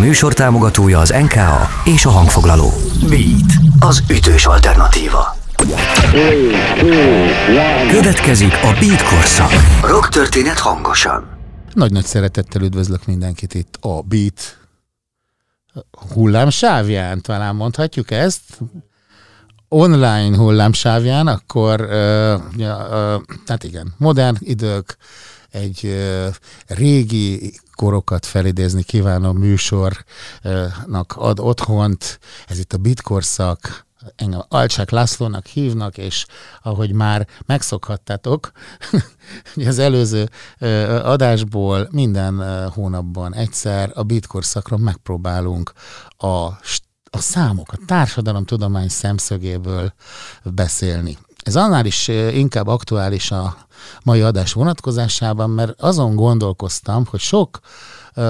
műsor támogatója az NKA és a hangfoglaló. Beat, az ütős alternatíva. Következik a Beat korszak. Rock történet hangosan. Nagy-nagy szeretettel üdvözlök mindenkit itt a Beat hullámsávján, talán mondhatjuk ezt online hullámsávján, akkor uh, uh, hát igen, modern idők, egy régi korokat felidézni kívánó műsornak ad otthont. Ez itt a bitkorszak, engem Alcsák Lászlónak hívnak, és ahogy már megszokhattátok, az előző adásból minden hónapban egyszer a bitkorszakra megpróbálunk a a számok, a társadalomtudomány szemszögéből beszélni. Ez annál is inkább aktuális a mai adás vonatkozásában, mert azon gondolkoztam, hogy sok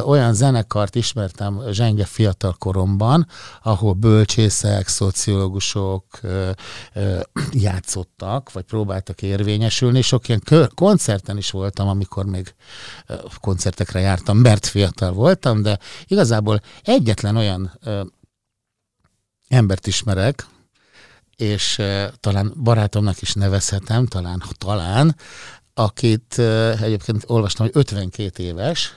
olyan zenekart ismertem zsenge fiatal koromban, ahol bölcsészek, szociológusok játszottak, vagy próbáltak érvényesülni, sok ilyen koncerten is voltam, amikor még koncertekre jártam, mert fiatal voltam, de igazából egyetlen olyan embert ismerek, és talán barátomnak is nevezhetem, talán, talán, akit uh, egyébként olvastam, hogy 52 éves,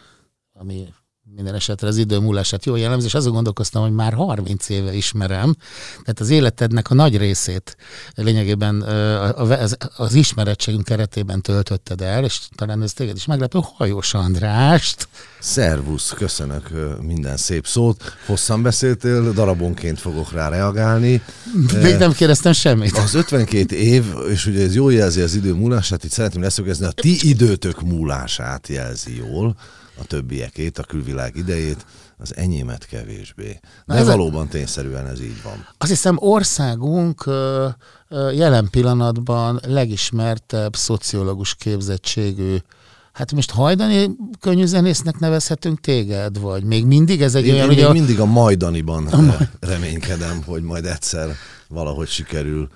ami minden esetre az idő múlását jól jellemzi, és azon gondolkoztam, hogy már 30 éve ismerem, tehát az életednek a nagy részét lényegében az, az ismerettségünk keretében töltötted el, és talán ez téged is meglepő, Hajós Andrást. Szervusz, köszönök minden szép szót. Hosszan beszéltél, darabonként fogok rá reagálni. Még nem kérdeztem semmit. Az 52 év, és ugye ez jól jelzi az idő múlását, itt szeretném leszögezni, a ti időtök múlását jelzi jól a többiekét, a külvilág idejét, az enyémet kevésbé. De ez valóban a... tényszerűen ez így van. Azt hiszem országunk jelen pillanatban legismertebb szociológus képzettségű Hát most hajdani könnyűzenésznek nevezhetünk téged, vagy még mindig ez egy én, olyan... Én még a... mindig a majdaniban a reménykedem, hogy majd egyszer valahogy sikerül.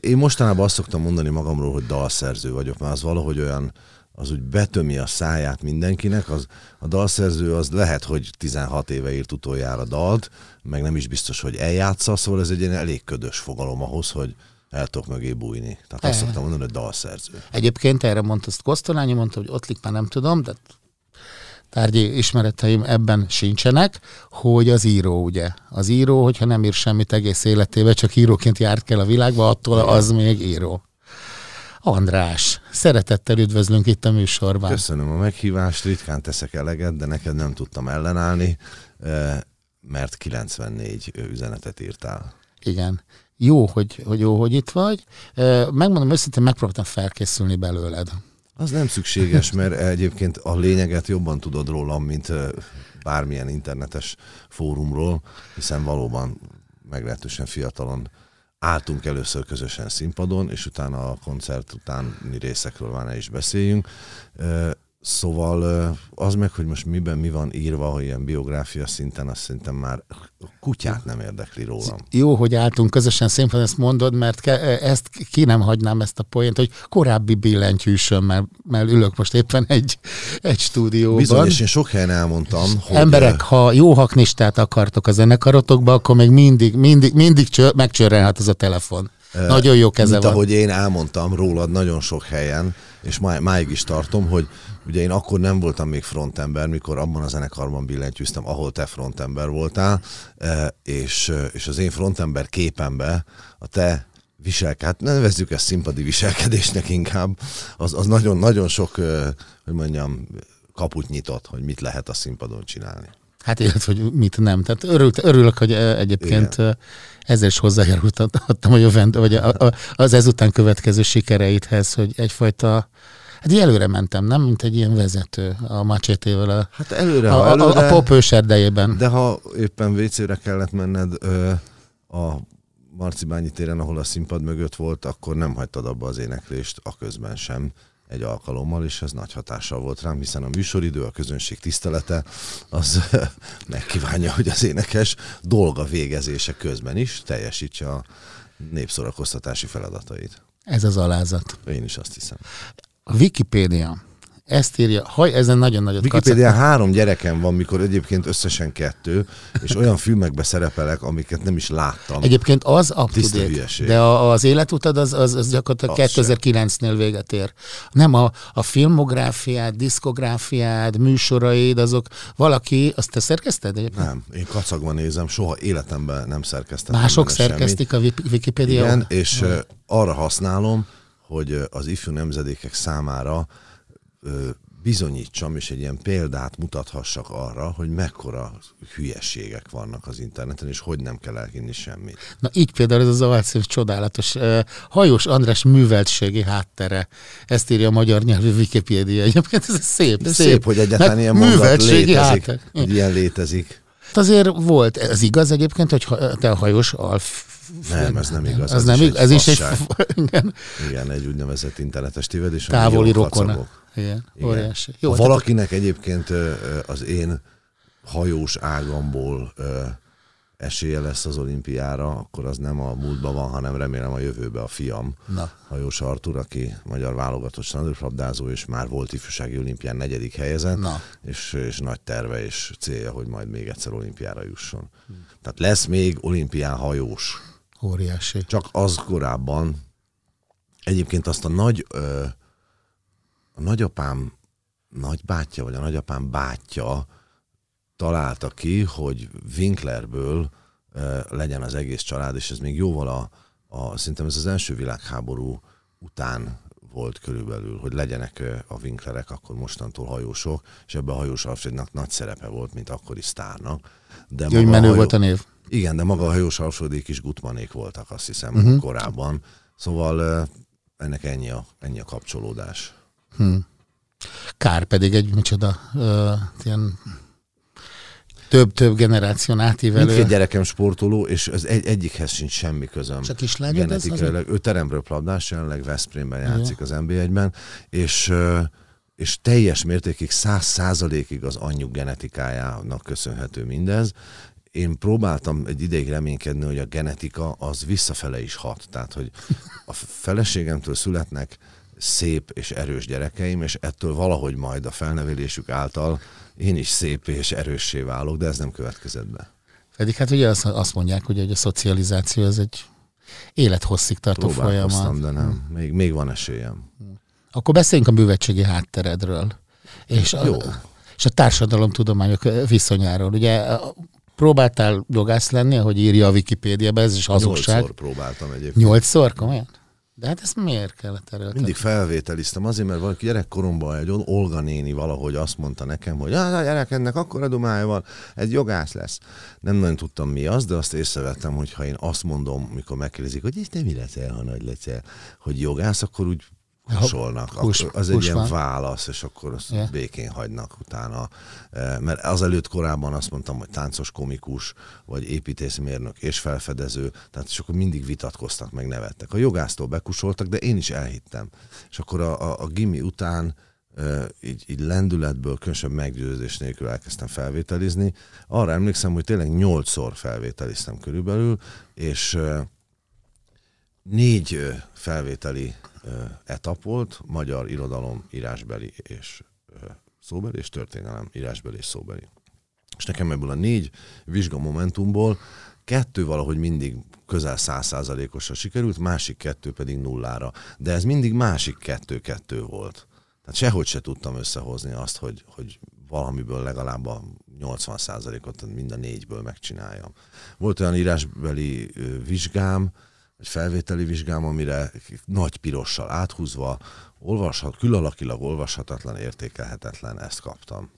Én mostanában azt szoktam mondani magamról, hogy dalszerző vagyok, mert az valahogy olyan az úgy betömi a száját mindenkinek, az, a dalszerző az lehet, hogy 16 éve írt utoljára dalt, meg nem is biztos, hogy eljátsza, szóval ez egy ilyen elég ködös fogalom ahhoz, hogy el tudok mögé bújni. Tehát azt szoktam mondani, hogy dalszerző. Egyébként erre mondta ezt Kosztolányi, mondta, hogy ott már nem tudom, de tárgyi ismereteim ebben sincsenek, hogy az író, ugye. Az író, hogyha nem ír semmit egész életébe, csak íróként járt kell a világba, attól az még író. András, szeretettel üdvözlünk itt a műsorban. Köszönöm a meghívást, ritkán teszek eleget, de neked nem tudtam ellenállni, eh, mert 94 üzenetet írtál. Igen. Jó, hogy, hogy jó, hogy itt vagy. Eh, megmondom őszintén, megpróbáltam felkészülni belőled. Az nem szükséges, mert egyébként a lényeget jobban tudod rólam, mint eh, bármilyen internetes fórumról, hiszen valóban meglehetősen fiatalon álltunk először közösen színpadon, és utána a koncert utáni részekről már ne is beszéljünk. Szóval az meg, hogy most miben mi van írva, hogy ilyen biográfia szinten, azt szerintem már kutyát nem érdekli rólam. Jó, hogy álltunk közösen színpadon, ezt mondod, mert ke- ezt ki nem hagynám ezt a poént, hogy korábbi billentyűsöm, mert, mert ülök most éppen egy, egy stúdióban. Bizony, és én sok helyen elmondtam, hogy... Emberek, ha jó haknistát akartok a zenekarotokba, akkor még mindig, mindig, mindig csör, megcsörrenhet az a telefon. Nagyon jó keze mint van. ahogy én elmondtam rólad nagyon sok helyen, és má, máig is tartom, hogy ugye én akkor nem voltam még frontember, mikor abban a zenekarban billentyűztem, ahol te frontember voltál, és, és az én frontember képembe a te viselkedés, hát nevezzük ezt színpadi viselkedésnek inkább, az, az nagyon, nagyon sok, hogy mondjam, kaput nyitott, hogy mit lehet a színpadon csinálni. Hát illetve, hogy mit nem. Tehát örült, örülök, hogy egyébként Igen. ezzel is hozzájárultam a jövend, vagy a, a, az ezután következő sikereidhez, hogy egyfajta Hát így előre mentem, nem? Mint egy ilyen vezető a macsétével a, hát előre, a, előre, a, a pop őserdejében. De ha éppen WC-re kellett menned ö, a Marcibányi téren, ahol a színpad mögött volt, akkor nem hagytad abba az éneklést a közben sem egy alkalommal, és ez nagy hatással volt rám, hiszen a műsoridő, a közönség tisztelete, az megkívánja, hogy az énekes dolga végezése közben is teljesítse a népszorakoztatási feladatait. Ez az alázat. Én is azt hiszem. A Wikipédia ezt írja, haj, ezen nagyon nagyot Wikipédián három gyerekem van, mikor egyébként összesen kettő, és olyan filmekbe szerepelek, amiket nem is láttam. Egyébként az hülyeség. de a, az életutad az, az, az gyakorlatilag Az 2009-nél véget ér. Nem a, a filmográfiád, diszkográfiád, műsoraid, azok valaki, azt te szerkeszted egyébként? Nem, én kacagva nézem, soha életemben nem szerkesztettem. Mások benne semmit. szerkesztik a Wik- Wikipédia? Igen, és arra használom, hogy az ifjú nemzedékek számára bizonyítsam, és egy ilyen példát mutathassak arra, hogy mekkora hülyességek vannak az interneten, és hogy nem kell elhinni semmit. Na így például ez az alcím csodálatos. Uh, Hajós András műveltségi háttere. Ezt írja a magyar nyelvű Wikipédia. Egyébként ez szép, De szép. szép, hogy egyáltalán ilyen mondat létezik, háttere. ilyen létezik. Hát Azért volt, ez igaz egyébként, hogy te a hajós alf... Nem, ez nem igaz, Ez, ez nem is igaz, ez is egy igen, Igen, egy úgynevezett internetes tévedés. távoli rokona. Igen, Igen. óriási. Jó, ha tehát- valakinek egyébként az én hajós ágamból esélye lesz az olimpiára, akkor az nem a múltban van, hanem remélem a jövőben a fiam, Na. Hajós Artur, aki magyar válogatott strandőrlabdázó, és már volt ifjúsági olimpián negyedik helyezett, Na. és, és nagy terve és célja, hogy majd még egyszer olimpiára jusson. Tehát lesz még olimpián hajós. Óriási. Csak az korábban, egyébként azt a nagy, ö, a nagyapám nagybátyja, vagy a nagyapám bátyja találta ki, hogy Winklerből ö, legyen az egész család, és ez még jóval a, a szerintem ez az első világháború után volt körülbelül, hogy legyenek ö, a Winklerek akkor mostantól hajósok, és ebben a hajós Alfrednak nagy szerepe volt, mint akkori sztárnak. De maga menő hajó- volt a név. igen, de maga a hajós alsódék is Gutmanék voltak, azt hiszem, uh-huh. korábban. Szóval ö, ennek ennyi a, ennyi a kapcsolódás. Kár pedig egy micsoda uh, ilyen több-több generáción átívelő. Mindkét gyerekem sportoló, és az egy, egyikhez sincs semmi közöm. Csak kislányod ez Genetikailag. Ő teremről labdás, jelenleg Veszprémben játszik az NB1-ben, és, és teljes mértékig, száz százalékig az anyjuk genetikájának köszönhető mindez. Én próbáltam egy ideig reménykedni, hogy a genetika az visszafele is hat. Tehát, hogy a feleségemtől születnek szép és erős gyerekeim, és ettől valahogy majd a felnevelésük által én is szép és erőssé válok, de ez nem következett be. Pedig hát ugye azt, azt mondják, hogy, hogy a szocializáció az egy élethosszig tartó folyamat. De nem. Még, még van esélyem. Akkor beszéljünk a művetségi hátteredről. És a, Jó. és a társadalomtudományok viszonyáról. Ugye próbáltál jogász lenni, ahogy írja a Wikipédia, ez is hazugság. Nyolcszor próbáltam egyébként. Nyolcszor? Komolyan? De hát ezt miért kellett erőltetni? Mindig felvételiztem azért, mert valaki gyerekkoromban egy Olga néni valahogy azt mondta nekem, hogy ah, a gyerek ennek akkora dumája van, egy jogász lesz. Nem nagyon tudtam mi az, de azt észrevettem, hogy ha én azt mondom, mikor megkérdezik, hogy és te mi leszel, ha nagy leszel, hogy jogász, akkor úgy hús- Akkor az egy hús ilyen van. válasz, és akkor azt Ja. békén hagynak utána. Eh, Mert azelőtt korábban azt mondtam, hogy táncos komikus, vagy építészmérnök és felfedező, tehát és akkor mindig vitatkoztak, meg nevettek. A jogásztól bekusoltak, de én is elhittem. És akkor a, a, a gimi után eh, így, így lendületből, különösebb meggyőzés nélkül elkezdtem felvételizni. Arra emlékszem, hogy tényleg nyolcszor felvételiztem körülbelül, és eh, négy felvételi etap volt, magyar irodalom, írásbeli és szóbeli, és történelem, írásbeli és szóbeli. És nekem ebből a négy vizsgamomentumból kettő valahogy mindig közel százszázalékosra sikerült, másik kettő pedig nullára. De ez mindig másik kettő-kettő volt. Tehát sehogy se tudtam összehozni azt, hogy, hogy valamiből legalább a 80 százalékot mind a négyből megcsináljam. Volt olyan írásbeli vizsgám, egy felvételi vizsgám, amire nagy pirossal áthúzva, olvashat, külalakilag olvashatatlan, értékelhetetlen, ezt kaptam.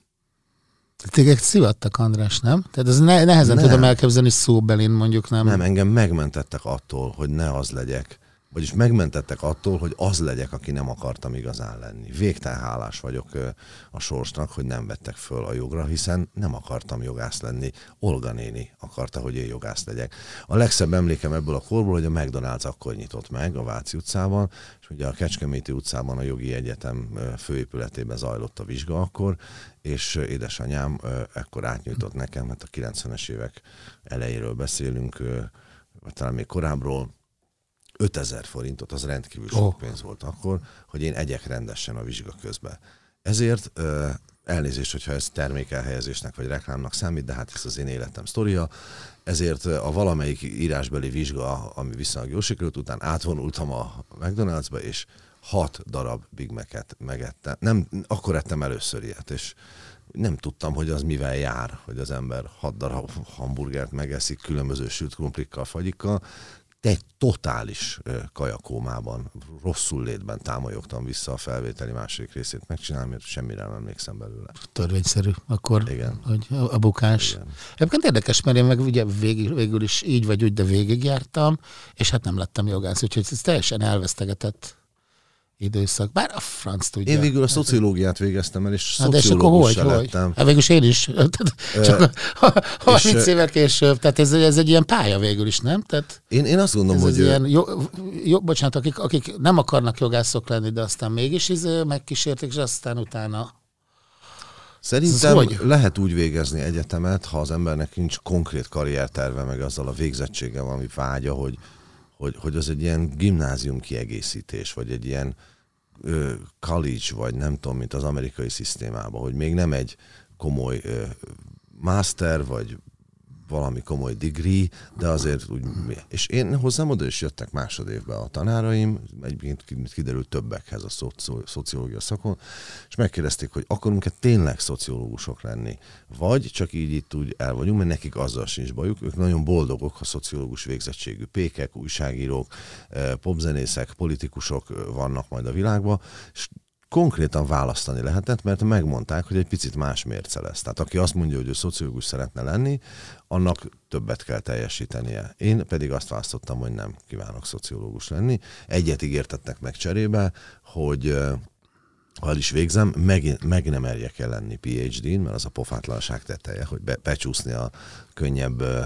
Téged szivattak, András, nem? Tehát ez ne, nehezen Nem. tudom elképzelni szóbelin, mondjuk nem. Nem, engem megmentettek attól, hogy ne az legyek, vagyis megmentettek attól, hogy az legyek, aki nem akartam igazán lenni. Végtelen hálás vagyok a sorsnak, hogy nem vettek föl a jogra, hiszen nem akartam jogász lenni. Olga néni akarta, hogy én jogász legyek. A legszebb emlékem ebből a korból, hogy a McDonald's akkor nyitott meg a Váci utcában, és ugye a Kecskeméti utcában a jogi egyetem főépületében zajlott a vizsga akkor, és édesanyám ekkor átnyújtott nekem, hát a 90-es évek elejéről beszélünk, vagy talán még korábbról, 5000 forintot, az rendkívül sok Ó. pénz volt akkor, hogy én egyek rendesen a vizsga közben. Ezért ö, elnézést, hogyha ez termékelhelyezésnek vagy reklámnak számít, de hát ez az én életem sztoria. Ezért a valamelyik írásbeli vizsga, ami viszonylag jól sikerült, után átvonultam a McDonald'sba, és hat darab Big Mac-et megettem. Nem, akkor ettem először ilyet, és nem tudtam, hogy az mivel jár, hogy az ember hat darab hamburgert megeszik különböző sült krumplikkal, fagyikkal. Egy totális kajakómában, rosszul létben támolyogtam vissza a felvételi második részét megcsinálni, mert semmire nem emlékszem belőle. Törvényszerű, akkor, Igen. hogy a bukás. Igen. Egyébként érdekes, mert én meg ugye végig, végül is így vagy úgy, de végigjártam, és hát nem lettem jogász, úgyhogy ez teljesen elvesztegetett időszak. Bár a franc tudja. Én végül a szociológiát végeztem el, és Na, de és akkor hogy, szociológus hogy? lettem. Hát végül is én is. Csak Ö, 30 évvel később. Tehát ez, ez egy ilyen pálya végül is, nem? Tehát Én, én azt gondolom, ez hogy ö, ilyen, jó, jó, bocsánat, akik, akik nem akarnak jogászok lenni, de aztán mégis izé megkísérték, és aztán utána Szerintem Ez hogy? lehet úgy végezni egyetemet, ha az embernek nincs konkrét karrierterve, meg azzal a végzettsége valami vágya, hogy, hogy, hogy az egy ilyen gimnázium kiegészítés, vagy egy ilyen ö, college, vagy nem tudom, mint az amerikai szisztémában, hogy még nem egy komoly ö, master, vagy valami komoly degree, de azért úgy, és én hozzám oda is jöttek másodévben a tanáraim, egyébként kiderült többekhez a szoci- szociológia szakon, és megkérdezték, hogy akarunk-e tényleg szociológusok lenni, vagy csak így itt úgy el vagyunk, mert nekik azzal sincs bajuk, ők nagyon boldogok, ha szociológus végzettségű pékek, újságírók, eh, popzenészek, politikusok eh, vannak majd a világban, és konkrétan választani lehetett, mert megmondták, hogy egy picit más mérce lesz. Tehát aki azt mondja, hogy ő szociológus szeretne lenni, annak többet kell teljesítenie. Én pedig azt választottam, hogy nem kívánok szociológus lenni. Egyet ígértettek meg cserébe, hogy ha el is végzem, meg, meg nem merjek el lenni PhD-n, mert az a pofátlanság teteje, hogy be, becsúszni a könnyebb, ö,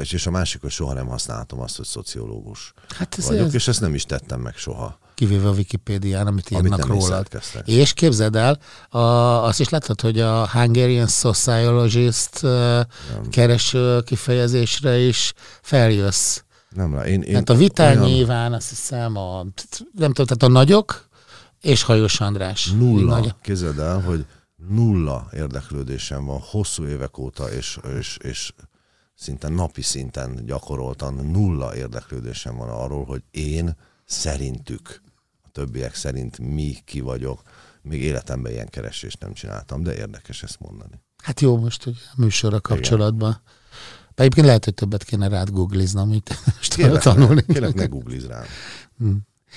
és a másik, hogy soha nem használtam azt, hogy szociológus Hát ez, vagyok, ez és ezt nem is tettem meg soha. kivéve a Wikipédián, amit Amit írnak nem is rólad. És képzeld el, a, azt is láttad, hogy a Hungarian Sociologist uh, kereső kifejezésre is feljössz. Nem. Én, én Tehát a vitál olyan nyilván azt hiszem, a, nem tudom, tehát a nagyok és Hajós András. Nulla. nagy- Képzeld el, hogy nulla érdeklődésem van hosszú évek óta, és, és, és szinte napi szinten gyakoroltan nulla érdeklődésem van arról, hogy én szerintük, a többiek szerint mi ki vagyok. Még életemben ilyen keresést nem csináltam, de érdekes ezt mondani. Hát jó, most, hogy a műsorra kapcsolatban. Egyébként lehet, hogy többet kéne rád googliznom, itt most Kérlek, tanulni. kérlek ne googliz rám.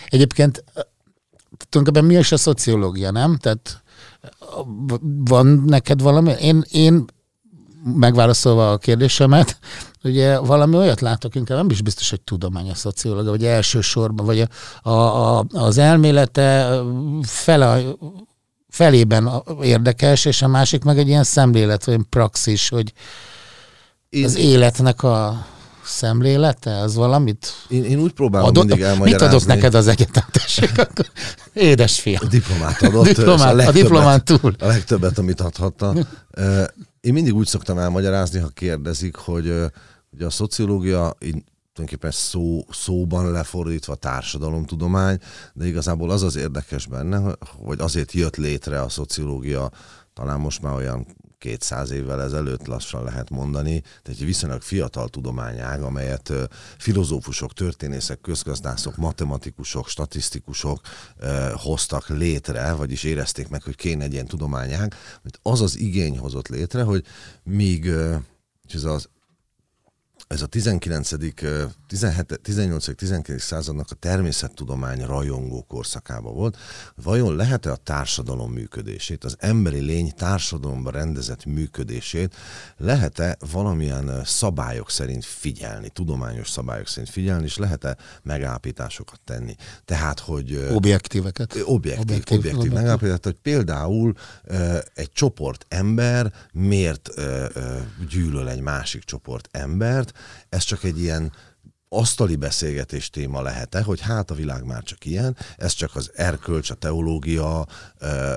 Egyébként ö, tulajdonképpen mi is a szociológia, nem? Tehát van neked valami? Én, én megválaszolva a kérdésemet, ugye valami olyat látok, inkább nem is biztos, hogy tudomány a szociológia, vagy elsősorban, vagy a, a, a, az elmélete ö, fele, felében a- érdekes, és a másik meg egy ilyen szemlélet, vagy praxis, hogy az életnek a szemlélete, az valamit én, én úgy próbálom adott? mindig Mit elmagyarázni. adott neked az egyetem? Édes fiam. Diplomát adott. Diplomát, a legtöbbet- diplomán túl. A legtöbbet, amit adhatta. Én mindig úgy szoktam elmagyarázni, ha kérdezik, hogy, hogy a szociológia tulajdonképpen szó, szóban lefordítva társadalomtudomány, de igazából az az érdekes benne, hogy azért jött létre a szociológia, talán most már olyan 200 évvel ezelőtt lassan lehet mondani, tehát egy viszonylag fiatal tudományág, amelyet filozófusok, történészek, közgazdászok, matematikusok, statisztikusok hoztak létre, vagyis érezték meg, hogy kéne egy ilyen tudományág, mert az az igény hozott létre, hogy míg és ez az ez a 19. ö, 17, 18. 19. századnak a természettudomány rajongó korszakában volt. Vajon lehet-e a társadalom működését, az emberi lény társadalomban rendezett működését, lehet-e valamilyen szabályok szerint figyelni, tudományos szabályok szerint figyelni, és lehet-e megállapításokat tenni? Tehát, hogy... Objektíveket. Objektív, objektív, Objektív, objektív hogy például egy csoport ember miért gyűlöl egy másik csoport embert, ez csak egy ilyen asztali beszélgetés téma lehet-e, hogy hát a világ már csak ilyen, ez csak az erkölcs, a teológia,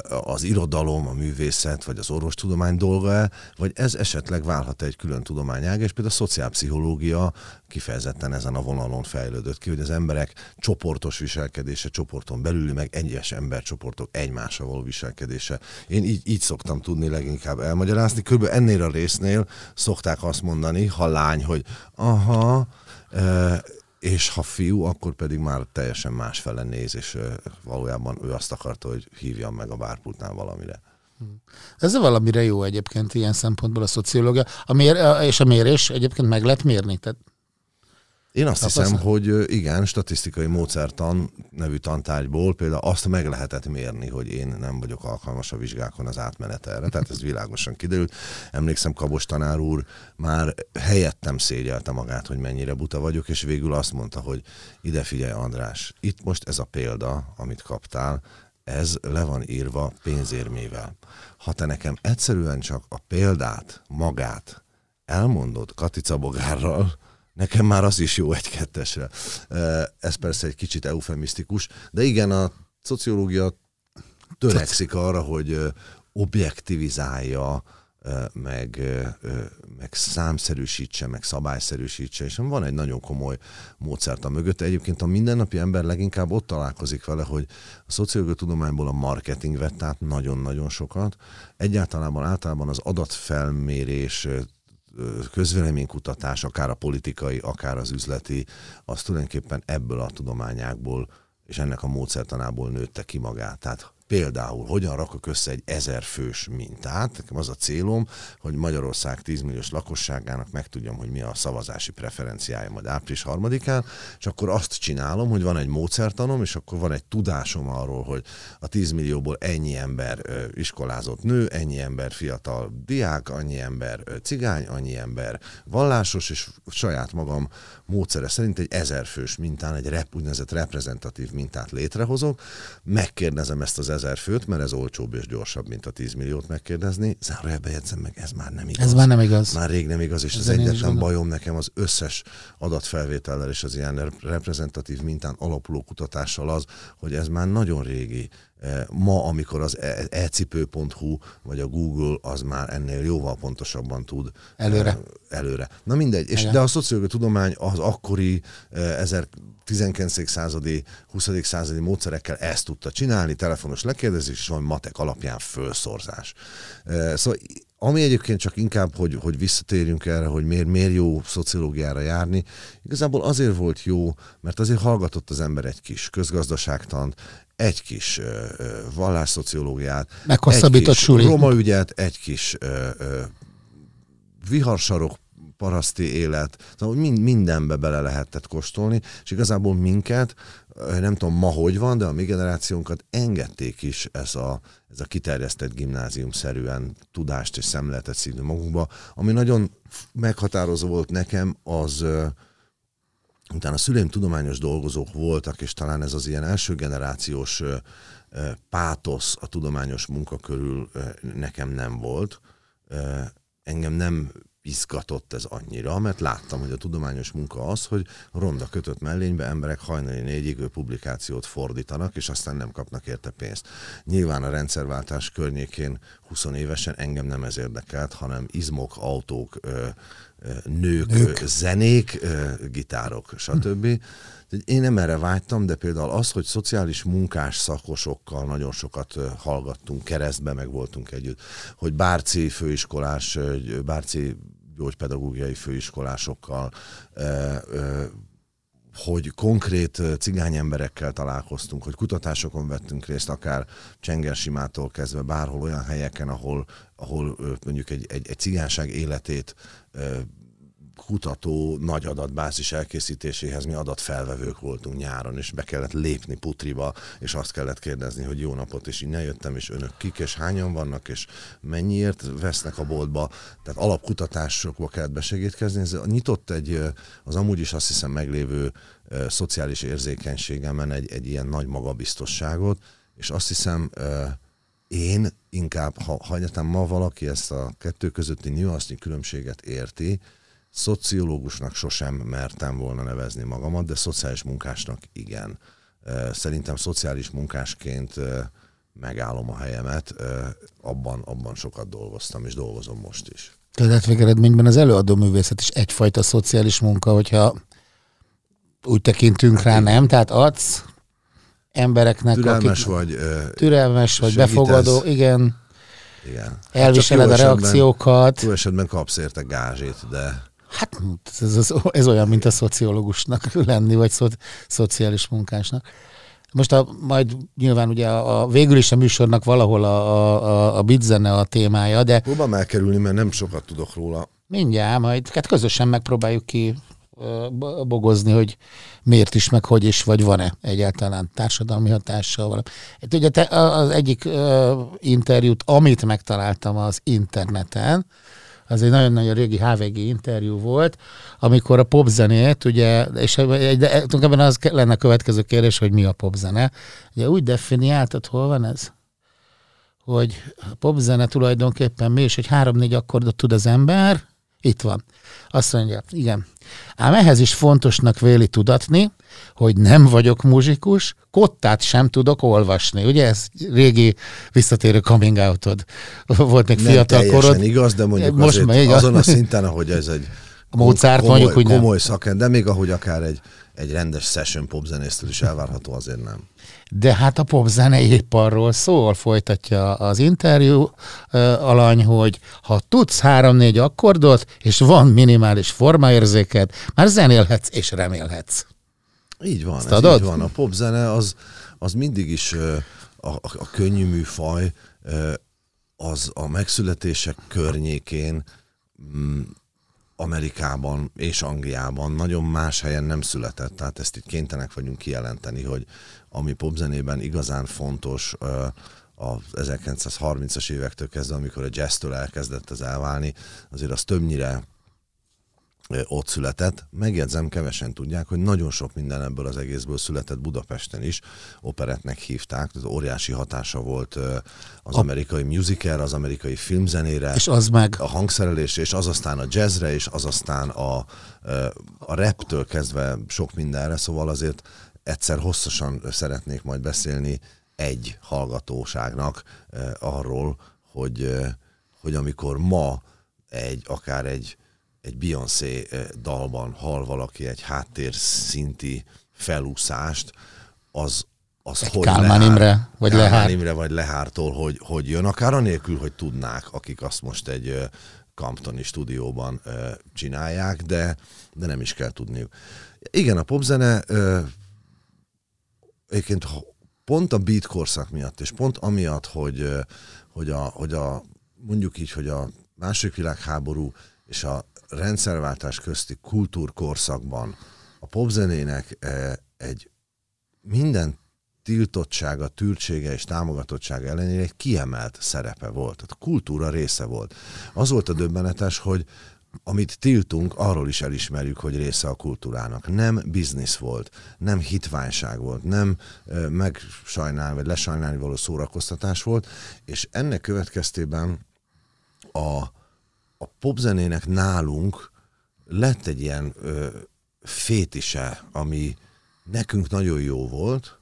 az irodalom, a művészet, vagy az orvostudomány dolga-e, vagy ez esetleg válhat egy külön tudományág, és például a szociálpszichológia kifejezetten ezen a vonalon fejlődött ki, hogy az emberek csoportos viselkedése, csoporton belüli, meg egyes embercsoportok egymásra való viselkedése. Én így, így szoktam tudni leginkább elmagyarázni. Körülbelül ennél a résznél szokták azt mondani, ha lány, hogy aha, és ha fiú, akkor pedig már teljesen más fele néz, és valójában ő azt akarta, hogy hívjam meg a bárpultnál valamire. Ez valamire jó egyébként ilyen szempontból a szociológia. A mér, és a mérés egyébként meg lehet mérni? Tehát én azt Tapasztal. hiszem, hogy igen, statisztikai módszertan nevű tantárgyból például azt meg lehetett mérni, hogy én nem vagyok alkalmas a vizsgákon az átmenet erre. Tehát ez világosan kiderült. Emlékszem, Kabos tanár úr már helyettem szégyelte magát, hogy mennyire buta vagyok, és végül azt mondta, hogy ide figyelj András, itt most ez a példa, amit kaptál, ez le van írva pénzérmével. Ha te nekem egyszerűen csak a példát, magát elmondod Katica Bogárral, Nekem már az is jó egy-kettesre. Ez persze egy kicsit eufemisztikus, de igen, a szociológia törekszik arra, hogy objektivizálja, meg, meg számszerűsítse, meg szabályszerűsítse, és van egy nagyon komoly módszert a mögött. Egyébként a mindennapi ember leginkább ott találkozik vele, hogy a szociológia tudományból a marketing vett át nagyon-nagyon sokat. Egyáltalában általában az adatfelmérés közvéleménykutatás, akár a politikai, akár az üzleti, az tulajdonképpen ebből a tudományákból és ennek a módszertanából nőtte ki magát. Tehát Például, hogyan rakok össze egy ezer fős mintát. Nekem az a célom, hogy Magyarország 10 milliós lakosságának megtudjam, hogy mi a szavazási preferenciája majd április harmadikán, és akkor azt csinálom, hogy van egy módszertanom, és akkor van egy tudásom arról, hogy a 10 millióból ennyi ember iskolázott nő, ennyi ember fiatal diák, annyi ember cigány, annyi ember vallásos, és saját magam módszere szerint egy ezerfős mintán, egy rep, úgynevezett reprezentatív mintát létrehozok, megkérdezem ezt az ezer főt, mert ez olcsóbb és gyorsabb, mint a 10 milliót megkérdezni. Zárójelbe jegyzem meg, ez már nem igaz. Ez már nem igaz. Már rég nem igaz, és ez az egyetlen bajom nekem az összes adatfelvétellel és az ilyen reprezentatív mintán alapuló kutatással az, hogy ez már nagyon régi ma, amikor az e- ecipő.hu vagy a Google az már ennél jóval pontosabban tud előre. Eh, előre. Na mindegy, és, de a szociológiai tudomány az akkori 19. Eh, századi, 20. századi módszerekkel ezt tudta csinálni, telefonos lekérdezés, és van matek alapján fölszorzás. Szóval ami egyébként csak inkább, hogy, hogy visszatérjünk erre, hogy miért, miért jó szociológiára járni, igazából azért volt jó, mert azért hallgatott az ember egy kis közgazdaságtant, egy kis ö, ö, vallásszociológiát, egy kis suli. roma ügyet, egy kis ö, ö, viharsarok paraszti élet, szóval mind, mindenbe bele lehetett kóstolni, és igazából minket, nem tudom ma hogy van, de a mi generációnkat engedték is ez a, ez a kiterjesztett gimnázium-szerűen tudást és szemléletet szívni magunkba. Ami nagyon meghatározó volt nekem, az utána a szüleim tudományos dolgozók voltak, és talán ez az ilyen első generációs pátosz a tudományos munka körül nekem nem volt. Engem nem izgatott ez annyira, mert láttam, hogy a tudományos munka az, hogy ronda kötött mellénybe emberek hajnali négyig publikációt fordítanak, és aztán nem kapnak érte pénzt. Nyilván a rendszerváltás környékén 20 évesen engem nem ez érdekelt, hanem izmok, autók, nők, nők. zenék, gitárok, stb. Én nem erre vágytam, de például az, hogy szociális munkás szakosokkal nagyon sokat hallgattunk, keresztbe meg voltunk együtt, hogy Bárci főiskolás, Bárci gyógypedagógiai főiskolásokkal, hogy konkrét cigány emberekkel találkoztunk, hogy kutatásokon vettünk részt, akár Csengersimától kezdve bárhol olyan helyeken, ahol, ahol mondjuk egy, egy, egy cigányság életét kutató nagy adatbázis elkészítéséhez mi adatfelvevők voltunk nyáron, és be kellett lépni putriba, és azt kellett kérdezni, hogy jó napot, és innen jöttem, és önök kik, és hányan vannak, és mennyiért vesznek a boltba. Tehát alapkutatásokba kellett besegítkezni. Ez nyitott egy, az amúgy is azt hiszem meglévő szociális érzékenységemen egy, egy ilyen nagy magabiztosságot, és azt hiszem, én inkább, ha, ha ma valaki ezt a kettő közötti nüansznyi különbséget érti, Szociológusnak sosem mertem volna nevezni magamat, de szociális munkásnak igen. Szerintem szociális munkásként megállom a helyemet, abban, abban sokat dolgoztam, és dolgozom most is. Tehát végeredményben az előadó művészet is egyfajta szociális munka, hogyha úgy tekintünk rá, nem? Tehát adsz embereknek, türelmes akik... vagy, türelmes vagy, befogadó, igen. Igen. Elviseled hát a reakciókat. Túl esetben kapsz érte gázsét, de... Hát ez, ez, ez olyan, mint a szociológusnak lenni, vagy szo, szociális munkásnak. Most a, majd nyilván ugye a, a végül is a műsornak valahol a, a, a bitzene a témája, de... Próbálom elkerülni, mert nem sokat tudok róla. Mindjárt, majd hát közösen megpróbáljuk ki bogozni, hogy miért is, meg hogy is, vagy van-e egyáltalán társadalmi hatással valami. Hát ugye te, az egyik uh, interjút, amit megtaláltam az interneten, az egy nagyon-nagyon régi HVG interjú volt, amikor a popzenét, ugye, és de, ebben az lenne a következő kérdés, hogy mi a popzene. Ugye úgy definiáltad, hol van ez? Hogy a popzene tulajdonképpen mi, és hogy három-négy akkordot tud az ember, itt van. Azt mondja, igen. Ám ehhez is fontosnak véli tudatni, hogy nem vagyok muzsikus, kottát sem tudok olvasni. Ugye ez régi visszatérő coming outod. Volt még fiatal korod. igaz, de mondjuk Most azért még azon a szinten, ahogy ez egy Mozart komoly, mondjuk, hogy komoly szakember, de még ahogy akár egy, egy rendes session popzenésztől is elvárható, azért nem. De hát a popzene épp arról szól, folytatja az interjú alany, hogy ha tudsz három-négy akkordot, és van minimális formaérzéked, már zenélhetsz és remélhetsz. Így van, ez adod? így van. A popzene az, az mindig is a, a, a könnyű műfaj, az a megszületések környékén mm, Amerikában és Angliában nagyon más helyen nem született, tehát ezt itt kénytelenek vagyunk kijelenteni, hogy ami popzenében igazán fontos, a 1930-as évektől kezdve, amikor a jazztől elkezdett ez elválni, azért az többnyire ott született. Megjegyzem, kevesen tudják, hogy nagyon sok minden ebből az egészből született Budapesten is. Operetnek hívták, ez óriási hatása volt az a... amerikai musical, az amerikai filmzenére. És az meg. A hangszerelés, és az aztán a jazzre, és az aztán a, a raptől kezdve sok mindenre, szóval azért egyszer hosszasan szeretnék majd beszélni egy hallgatóságnak arról, hogy, hogy amikor ma egy, akár egy egy Beyoncé eh, dalban hall valaki egy háttér szinti felúszást, az, az egy hogy Kálmán Lehár, Imre, vagy Kálmán Lehár. Imre, vagy Lehártól, hogy, hogy jön, akár anélkül, hogy tudnák, akik azt most egy uh, Camptoni stúdióban uh, csinálják, de, de nem is kell tudniuk. Igen, a popzene egyébként pont a beat korszak miatt, és pont amiatt, hogy, hogy, a, hogy a mondjuk így, hogy a második világháború és a rendszerváltás közti kultúrkorszakban a popzenének eh, egy minden tiltottsága, tűrtsége és támogatottsága ellenére egy kiemelt szerepe volt. Tehát a kultúra része volt. Az volt a döbbenetes, hogy amit tiltunk, arról is elismerjük, hogy része a kultúrának. Nem biznisz volt, nem hitványság volt, nem eh, megsajnálni vagy lesajnálni való szórakoztatás volt, és ennek következtében a, a popzenének nálunk lett egy ilyen ö, fétise, ami nekünk nagyon jó volt,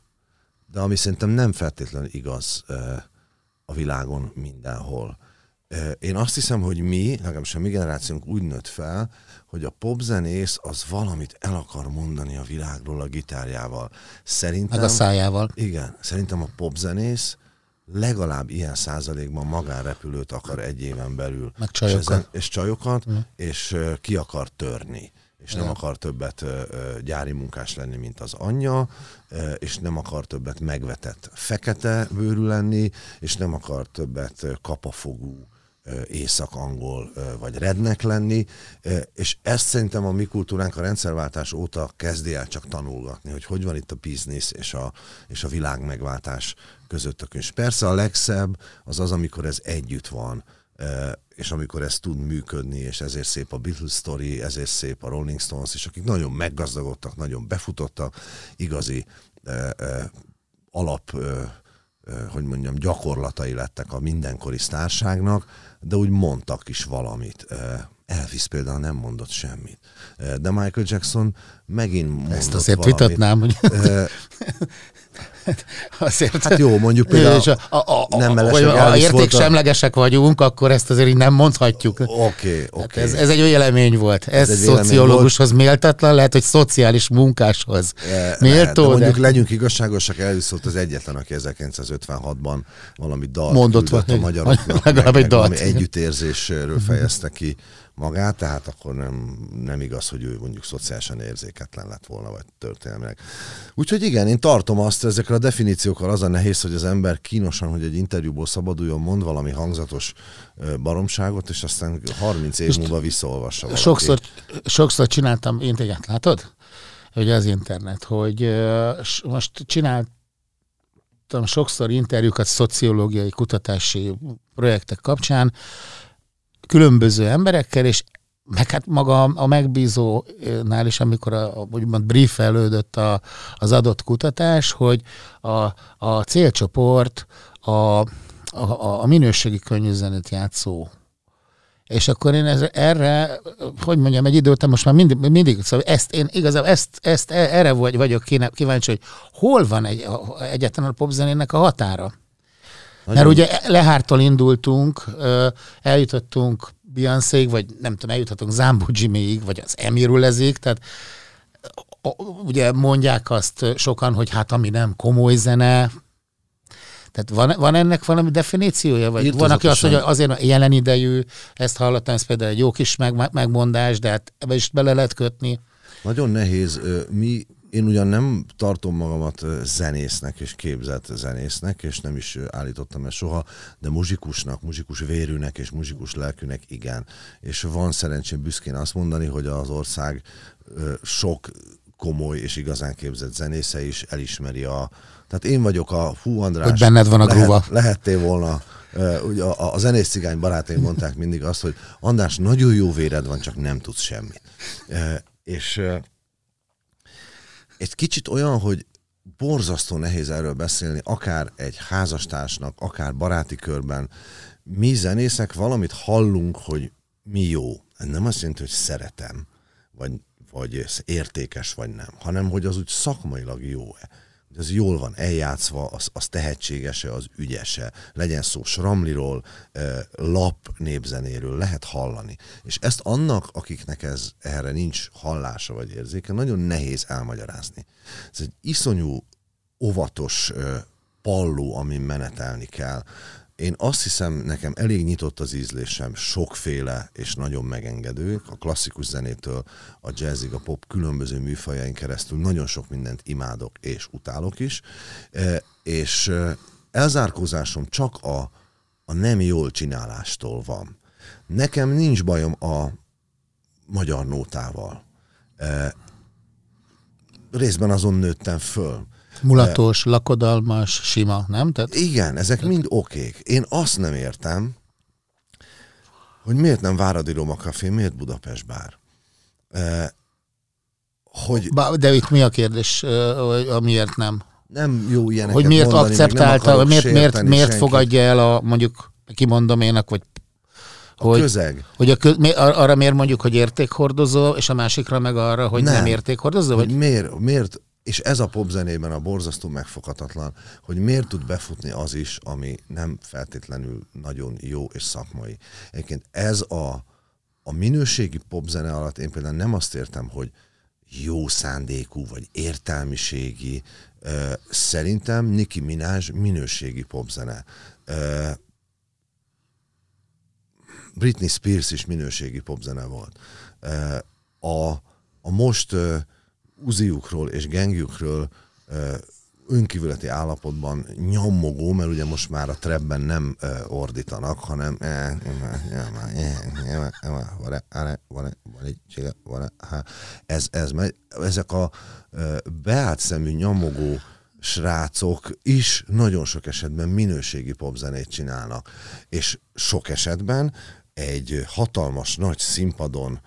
de ami szerintem nem feltétlenül igaz ö, a világon mindenhol. Ö, én azt hiszem, hogy mi, legalábbis a mi generációnk úgy nőtt fel, hogy a popzenész az valamit el akar mondani a világról a gitárjával. Szerintem... Meg a szájával. Igen, szerintem a popzenész legalább ilyen százalékban magánrepülőt akar egy éven belül. Meg csajokat. És, ezen, és csajokat, mm. és ki akar törni. És nem akar többet gyári munkás lenni, mint az anyja, és nem akar többet megvetett fekete bőrű lenni, és nem akar többet kapafogú észak-angol vagy rednek lenni, és ezt szerintem a mi kultúránk a rendszerváltás óta kezdi el csak tanulgatni, hogy hogy van itt a biznisz és a, és a világ megváltás között a könyv. Persze a legszebb az az, amikor ez együtt van, és amikor ez tud működni, és ezért szép a Beatles story, ezért szép a Rolling Stones, és akik nagyon meggazdagodtak, nagyon befutottak, igazi alap, hogy mondjam, gyakorlatai lettek a mindenkori sztárságnak, de úgy mondtak is valamit. Elvis például nem mondott semmit. De Michael Jackson megint Ezt azért valamit. vitatnám, hogy azért. Hát jó, mondjuk például és a, a, a, nem a, ha értéksemlegesek a... vagyunk, akkor ezt azért így nem mondhatjuk. Oké, okay, oké. Okay. Ez, ez egy vélemény volt. Ez, ez szociológushoz volt. méltatlan, lehet, hogy szociális munkáshoz. E, Méltó, de, de mondjuk de... legyünk igazságosak, Elvis volt az egyetlen, aki 1956-ban valami dalt Mondott a magyaroknak, legalább egy dalt. Valami együttérzésről fejezte ki magát, tehát akkor nem, nem igaz, hogy ő mondjuk szociálisan érzéketlen lett volna, vagy történelmileg. Úgyhogy igen, én tartom azt, ezekre a definíciókkal az a nehéz, hogy az ember kínosan, hogy egy interjúból szabaduljon, mond valami hangzatos baromságot, és aztán 30 év múlva visszaolvassa valaki. Sokszor, sokszor csináltam én téged, látod? Hogy az internet, hogy most csináltam sokszor interjúkat szociológiai kutatási projektek kapcsán, különböző emberekkel, és meg hát maga a megbízónál is, amikor a, a úgymond briefelődött a, az adott kutatás, hogy a, a célcsoport a, a, a minőségi könnyűzenet játszó és akkor én ez, erre, hogy mondjam, egy idő után most már mindig, mindig szóval ezt, én igazából ezt, ezt erre vagy, vagyok kíváncsi, hogy hol van egy, egyetlen a popzenének a határa. Nagyon... Mert ugye Lehártól indultunk, eljutottunk Beyoncé-ig, vagy nem tudom, eljuthatunk Zambo Jimmy-ig, vagy az Emirulezig, tehát ugye mondják azt sokan, hogy hát ami nem komoly zene, tehát van, van ennek valami definíciója? Vagy van, aki azt mondja, hogy azért a jelen idejű, ezt hallottam, ez például egy jó kis meg, megmondás, de hát ebbe is bele lehet kötni. Nagyon nehéz. Mi én ugyan nem tartom magamat zenésznek és képzett zenésznek, és nem is állítottam ezt soha, de muzsikusnak, muzsikus vérűnek és muzsikus lelkűnek igen. És van szerencsém büszkén azt mondani, hogy az ország sok komoly és igazán képzett zenésze is elismeri a... Tehát én vagyok a Hú András... Hogy benned van a lehet, gruva. Lehettél volna ugye a, a zenész cigány barátaim mondták mindig azt, hogy András, nagyon jó véred van, csak nem tudsz semmit. És egy kicsit olyan, hogy borzasztó nehéz erről beszélni, akár egy házastársnak, akár baráti körben. Mi zenészek valamit hallunk, hogy mi jó. Nem azt jelenti, hogy szeretem, vagy, vagy értékes, vagy nem, hanem hogy az úgy szakmailag jó-e az jól van eljátszva, az, az tehetségese, az ügyese, legyen szó sramliról, lap népzenéről, lehet hallani. És ezt annak, akiknek ez erre nincs hallása vagy érzéke, nagyon nehéz elmagyarázni. Ez egy iszonyú óvatos palló, amin menetelni kell. Én azt hiszem, nekem elég nyitott az ízlésem, sokféle és nagyon megengedő, a klasszikus zenétől a jazzig, a pop különböző műfajain keresztül nagyon sok mindent imádok és utálok is, e, és e, elzárkózásom csak a, a nem jól csinálástól van. Nekem nincs bajom a magyar nótával. E, részben azon nőttem föl Mulatos, lakodalmas, sima, nem? Tehát... Igen, ezek mind okék. Én azt nem értem, hogy miért nem Váradi Roma Café, miért Budapest bár? Hogy... De itt mi a kérdés, miért nem? Nem jó ilyeneket Hogy miért mondani, akceptálta, miért, miért, miért fogadja el a, mondjuk, kimondom ének, vagy a hogy, közeg. Hogy a, arra miért mondjuk, hogy értékhordozó, és a másikra meg arra, hogy nem, nem értékhordozó? Vagy? Hogy miért, miért és ez a popzenében a borzasztó megfoghatatlan, hogy miért tud befutni az is, ami nem feltétlenül nagyon jó és szakmai. Egyébként ez a, a minőségi popzene alatt én például nem azt értem, hogy jó szándékú vagy értelmiségi. Szerintem Nicki Minaj minőségi popzene. Britney Spears is minőségi popzene volt. A, a most uziukról és gengjükről önkívületi állapotban nyomogó, mert ugye most már a trebben nem ordítanak, hanem ez, ez megy. Ezek a beállt szemű nyomogó srácok is nagyon sok esetben minőségi popzenét csinálnak. És sok esetben egy hatalmas nagy színpadon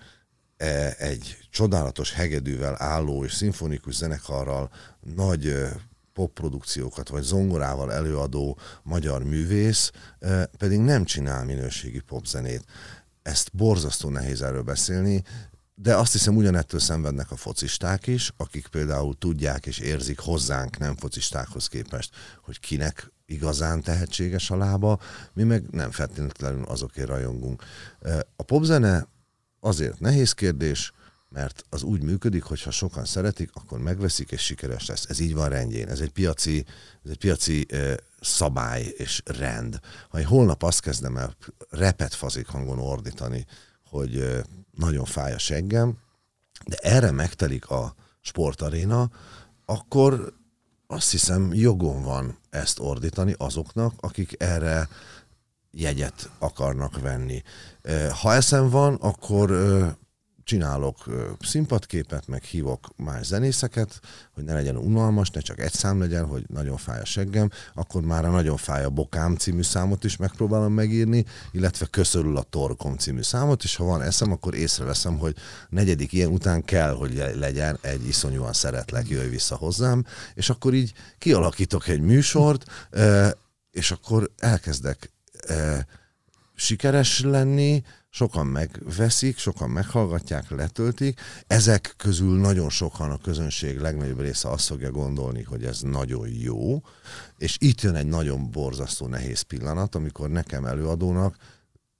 E, egy csodálatos hegedűvel álló és szimfonikus zenekarral nagy popprodukciókat vagy zongorával előadó magyar művész pedig nem csinál minőségi popzenét. ezt borzasztó nehéz erről beszélni, de azt hiszem ugyanettől szenvednek a focisták is, akik például tudják és érzik hozzánk nem focistákhoz képest, hogy kinek igazán tehetséges a lába, mi meg nem feltétlenül azokért rajongunk. A popzene azért nehéz kérdés, mert az úgy működik, hogy ha sokan szeretik, akkor megveszik és sikeres lesz. Ez így van rendjén. Ez egy piaci, ez egy piaci uh, szabály és rend. Ha én holnap azt kezdem el repet fazik hangon ordítani, hogy uh, nagyon fáj a seggem, de erre megtelik a sportaréna, akkor azt hiszem jogom van ezt ordítani azoknak, akik erre jegyet akarnak venni. Ha eszem van, akkor csinálok színpadképet, meg hívok más zenészeket, hogy ne legyen unalmas, ne csak egy szám legyen, hogy nagyon fáj a seggem, akkor már a Nagyon fáj a bokám című számot is megpróbálom megírni, illetve Köszörül a torkom című számot, és ha van eszem, akkor észreveszem, hogy negyedik ilyen után kell, hogy legyen egy iszonyúan szeretlek, jöjj vissza hozzám, és akkor így kialakítok egy műsort, és akkor elkezdek sikeres lenni, sokan megveszik, sokan meghallgatják, letöltik. Ezek közül nagyon sokan a közönség legnagyobb része azt fogja gondolni, hogy ez nagyon jó, és itt jön egy nagyon borzasztó nehéz pillanat, amikor nekem előadónak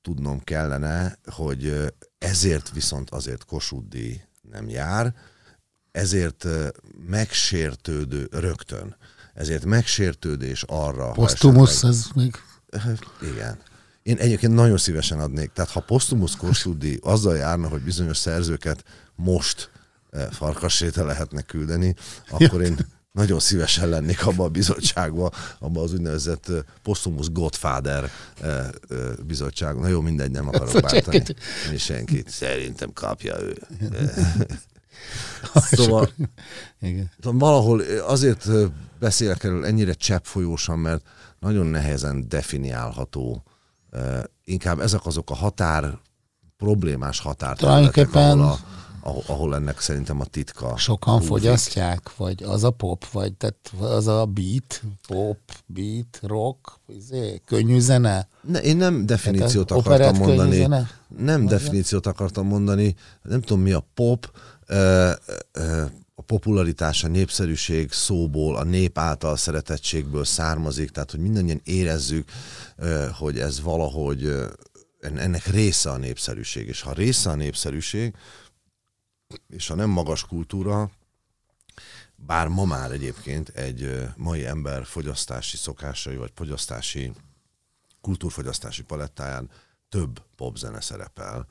tudnom kellene, hogy ezért viszont azért Kossuth nem jár, ezért megsértődő rögtön, ezért megsértődés arra... Posztumusz, ez még... Igen. Én egyébként nagyon szívesen adnék. Tehát ha Postumus Kossuth azzal járna, hogy bizonyos szerzőket most eh, farkasséte lehetne küldeni, akkor én nagyon szívesen lennék abban a bizottságban, abban az úgynevezett eh, Postumus Godfather eh, bizottság. Na jó, mindegy, nem akarok bártani. Én senkit. Szerintem kapja ő. szóval, Igen. valahol azért beszélek erről ennyire cseppfolyósan, mert nagyon nehezen definiálható inkább ezek azok a határ, problémás határterületek, ahol, a, ahol, ahol ennek szerintem a titka. Sokan húzik. fogyasztják, vagy az a pop, vagy tehát az a beat, pop, beat, rock, izé, könnyű zene? Ne, én nem definíciót tehát akartam mondani. Zene? Nem vagy definíciót akartam mondani, nem tudom mi a pop, a popularitás, a népszerűség szóból, a nép által szeretettségből származik, tehát hogy mindannyian érezzük, hogy ez valahogy ennek része a népszerűség. És ha része a népszerűség, és ha nem magas kultúra, bár ma már egyébként egy mai ember fogyasztási szokásai, vagy fogyasztási, kultúrfogyasztási palettáján több popzene szerepel,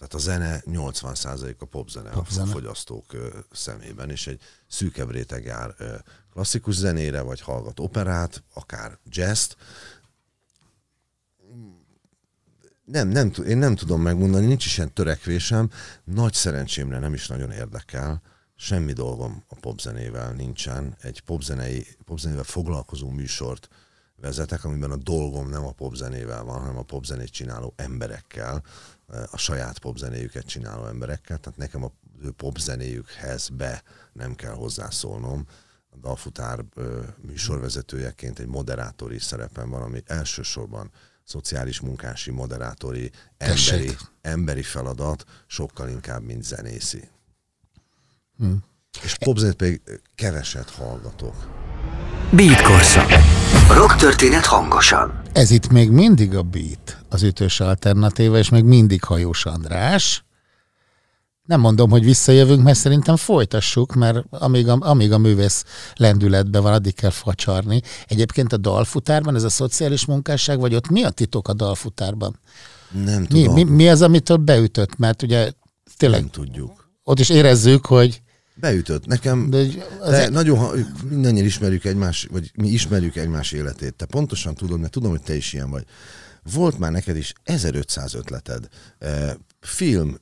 tehát a zene 80% a popzene, popzene. a fogyasztók szemében, és egy szűkebb réteg jár klasszikus zenére, vagy hallgat operát, akár jazz nem, nem, én nem tudom megmondani, nincs is ilyen törekvésem. Nagy szerencsémre nem is nagyon érdekel. Semmi dolgom a popzenével nincsen. Egy popzenei, popzenével foglalkozó műsort vezetek, amiben a dolgom nem a popzenével van, hanem a popzenét csináló emberekkel, a saját popzenéjüket csináló emberekkel, tehát nekem a ő popzenéjükhez be nem kell hozzászólnom. A Dalfutár műsorvezetőjeként egy moderátori szerepem van, ami elsősorban szociális munkási, moderátori, emberi, emberi feladat, sokkal inkább, mint zenészi. Hm. És popzenét pedig keveset hallgatok. Beat korszak. Rock történet hangosan. Ez itt még mindig a Beat, az ütős alternatíva, és még mindig Hajós András. Nem mondom, hogy visszajövünk, mert szerintem folytassuk, mert amíg a, amíg a művész lendületben van, addig kell facsarni. Egyébként a dalfutárban, ez a szociális munkásság, vagy ott mi a titok a dalfutárban? Nem tudom. Mi, mi, mi az, amitől beütött? Mert ugye tényleg... Nem tudjuk. Ott is érezzük, hogy Beütött. Nekem, de, de egy... nagyon, mindannyian ismerjük egymás, vagy mi ismerjük egymás életét. Te pontosan tudod, mert tudom, hogy te is ilyen vagy. Volt már neked is 1500 ötleted. Film,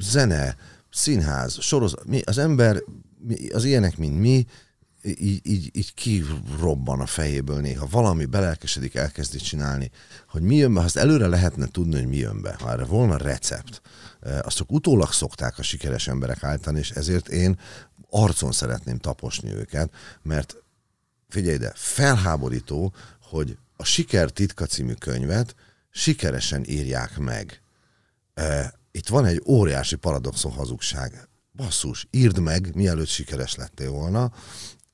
zene, színház, sorozat. Mi, az ember, az ilyenek, mint mi, így, így, így kirobban a fejéből néha. Valami belelkesedik, elkezdi csinálni. Hogy mi jön be, ha azt előre lehetne tudni, hogy mi jön be. Ha erre volna recept, azt csak utólag szokták a sikeres emberek állítani, és ezért én arcon szeretném taposni őket, mert figyelj ide, felháborító, hogy a Siker titka című könyvet sikeresen írják meg. Itt van egy óriási paradoxon hazugság. Basszus, írd meg, mielőtt sikeres lettél volna,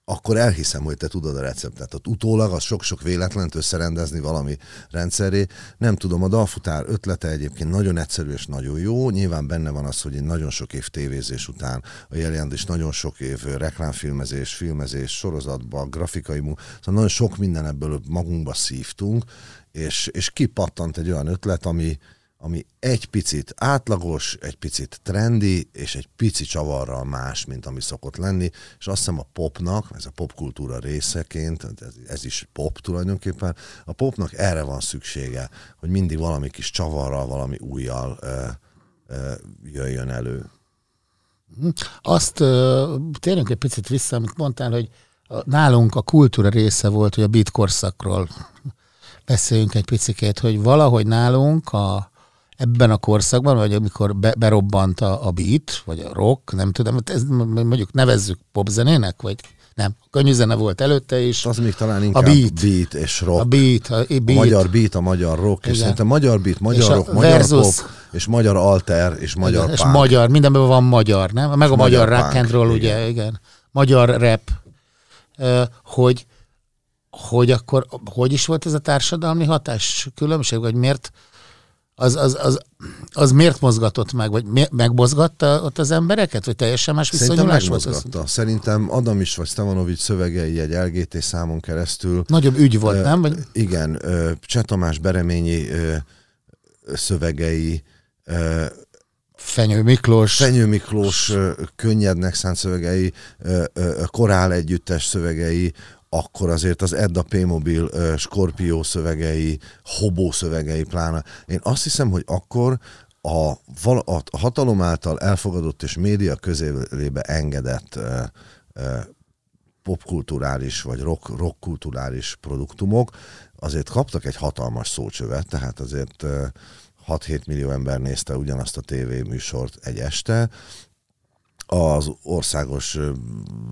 akkor elhiszem, hogy te tudod a receptet. Tehát utólag az sok-sok véletlent összerendezni valami rendszeré. Nem tudom, a dalfutár ötlete egyébként nagyon egyszerű és nagyon jó. Nyilván benne van az, hogy egy nagyon sok év tévézés után a jelent is nagyon sok év reklámfilmezés, filmezés, sorozatban, grafikai munka, szóval nagyon sok minden ebből magunkba szívtunk, és, és kipattant egy olyan ötlet, ami, ami egy picit átlagos, egy picit trendi, és egy pici csavarral más, mint ami szokott lenni, és azt hiszem a popnak, ez a popkultúra részeként, ez, ez is pop tulajdonképpen, a popnak erre van szüksége, hogy mindig valami kis csavarral, valami újjal ö, ö, jöjjön elő. Azt ö, térjünk egy picit vissza, amit mondtál, hogy nálunk a kultúra része volt, hogy a beat korszakról beszéljünk egy picit, hogy valahogy nálunk a, ebben a korszakban, vagy amikor be, berobbant a, a beat, vagy a rock, nem tudom, hát ez mondjuk nevezzük popzenének, vagy nem, a könnyű zene volt előtte is. Az még talán inkább a beat, beat és rock. A beat, a, beat. a magyar beat, a magyar rock, Igen. és szerintem magyar beat, magyar és rock, magyar versus, pop, és magyar alter, és magyar igen, És magyar, mindenben van magyar, nem? Meg és a magyar, magyar rock and roll, igen. ugye, igen. Magyar rap. Hogy hogy akkor, hogy is volt ez a társadalmi hatás különbség, vagy miért, az, az, az, az miért mozgatott meg, vagy mi, megmozgatta ott az embereket, vagy teljesen más viszonyulás volt? Megmozgatta. Szerintem Adam is vagy Stevanovics szövegei egy LGT számon keresztül. Nagyobb ügy volt, uh, nem? Vagy? Igen, uh, Cseh Tamás Bereményi uh, szövegei, uh, Fenyő Miklós. Fenyő Miklós könnyednek szánt szövegei, korál együttes szövegei, akkor azért az Edda P-Mobil uh, Scorpio szövegei, Hobó szövegei pláne. Én azt hiszem, hogy akkor a, a hatalom által elfogadott és média közélébe engedett uh, uh, popkulturális vagy rock, rockkulturális produktumok azért kaptak egy hatalmas szócsövet, tehát azért 6-7 millió ember nézte ugyanazt a tévéműsort egy este, az országos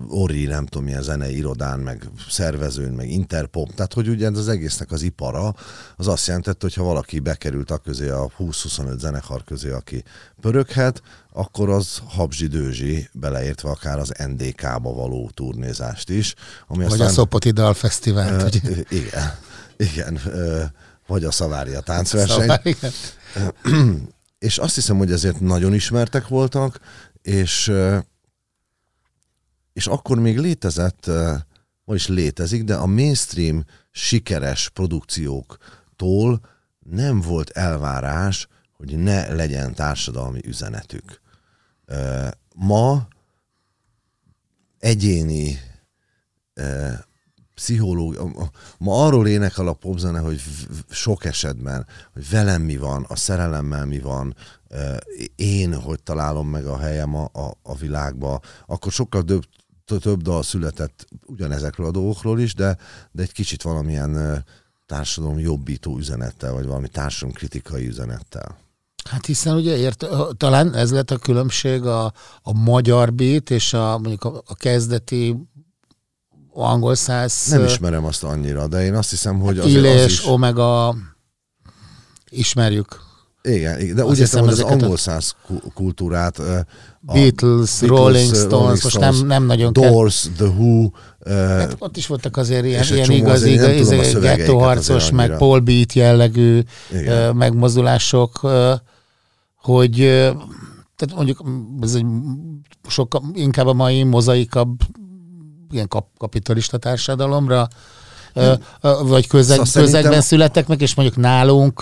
Ori, nem tudom milyen zenei irodán, meg szervezőn, meg Interpop, tehát hogy ugye az egésznek az ipara, az azt jelentette, hogy ha valaki bekerült a közé, a 20-25 zenekar közé, aki pöröghet, akkor az Habzsi Dőzsi, beleértve akár az NDK-ba való turnézást is. Ami vagy aztán, a Szopoti Dal Fesztivált. Uh, igen, igen, uh, vagy a Szavária táncverseny. Szavária. és azt hiszem, hogy ezért nagyon ismertek voltak, és, és akkor még létezett, vagy is létezik, de a mainstream sikeres produkcióktól nem volt elvárás, hogy ne legyen társadalmi üzenetük. Ma egyéni pszichológia, ma arról énekel a popzene, hogy sok esetben, hogy velem mi van, a szerelemmel mi van, én hogy találom meg a helyem a, a, a világba, akkor sokkal több, több dal született ugyanezekről a dolgokról is, de, de egy kicsit valamilyen társadalom jobbító üzenettel, vagy valami társadalom kritikai üzenettel. Hát hiszen ugye ért, talán ez lett a különbség a, a magyar beat és a, mondjuk a, a kezdeti angol száz... Nem ismerem azt annyira, de én azt hiszem, hogy az, Illés, az is... Omega ismerjük. Igen, igen de úgy értem, hogy az angol száz kultúrát a Beatles, Beatles Rolling Stones, Rolling most nem, nem nagyon Doors, kell. The Who. Hát ott is voltak azért ilyen, ilyen igaz, igaz gettóharcos, meg Paul Beat jellegű igen. megmozdulások, hogy tehát mondjuk ez egy sokkal inkább a mai mozaikabb ilyen kap, kapitalista társadalomra, nem. vagy közeg, szóval közegben születtek meg, és mondjuk nálunk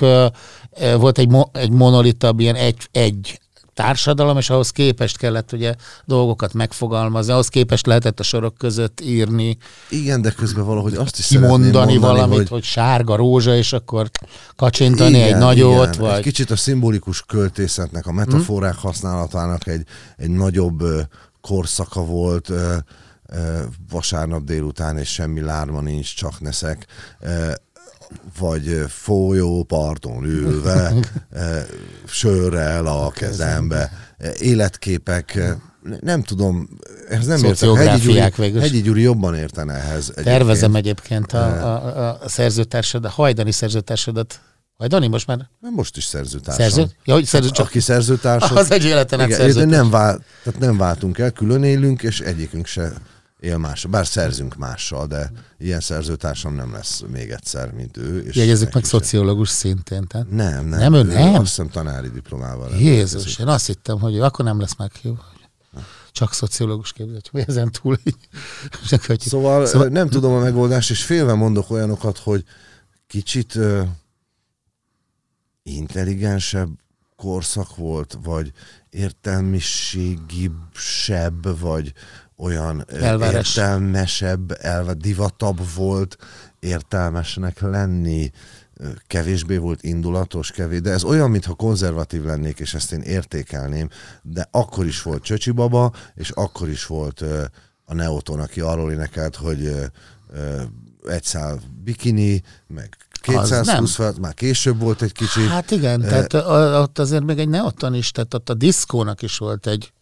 volt egy, mo, egy monolitabb, ilyen egy, egy társadalom, és ahhoz képest kellett ugye dolgokat megfogalmazni, ahhoz képest lehetett a sorok között írni. Igen, de közben valahogy azt is mondani, mondani valamit, hogy... hogy sárga rózsa, és akkor kacsintani igen, egy nagyot. Igen. Vagy... Egy kicsit a szimbolikus költészetnek, a metaforák hmm. használatának egy, egy nagyobb korszaka volt, vasárnap délután, és semmi lárma nincs, csak neszek, vagy folyó parton ülve, sörrel a kezembe, életképek, nem tudom, ez nem értem. Hegyi Gyuri, Hegyi Gyuri jobban értene ehhez. Egyébként. Tervezem egyébként a, a, a szerzőtársadat, a hajdani szerzőtársadat Vagy Dani, most már Mert most is szerzőtársam. szerző? Ja, hogy szerző, csak Aki szerzőtársam. az egy életen át nem, vált, tehát nem váltunk el, külön élünk, és egyikünk se él mással. Bár szerzünk mással, de ilyen szerzőtársam nem lesz még egyszer, mint ő. És Jegyezzük meg szociológus szintén. Tehát. Nem, nem. Nem, ő nem? Azt hiszem tanári diplomával. Jézus, rendelkezik. én azt hittem, hogy ő akkor nem lesz meghívva. Csak szociológus képzett, vagy ezen túl így. Hogy Szóval, Szóval- szóval nem tudom a megoldást, és félve mondok olyanokat, hogy kicsit ö, intelligensebb korszak volt, vagy értelmiségibb, vagy olyan Elvárás. értelmesebb, elve divatabb volt értelmesnek lenni, kevésbé volt indulatos, kevés, de ez olyan, mintha konzervatív lennék, és ezt én értékelném, de akkor is volt Csöcsi baba, és akkor is volt ö, a Neoton, aki arról énekelt, hogy ö, ö, egy szál bikini, meg Az 220 felett, már később volt egy kicsit. Hát igen, tehát ott azért még egy neoton is, tehát ott a diszkónak is volt egy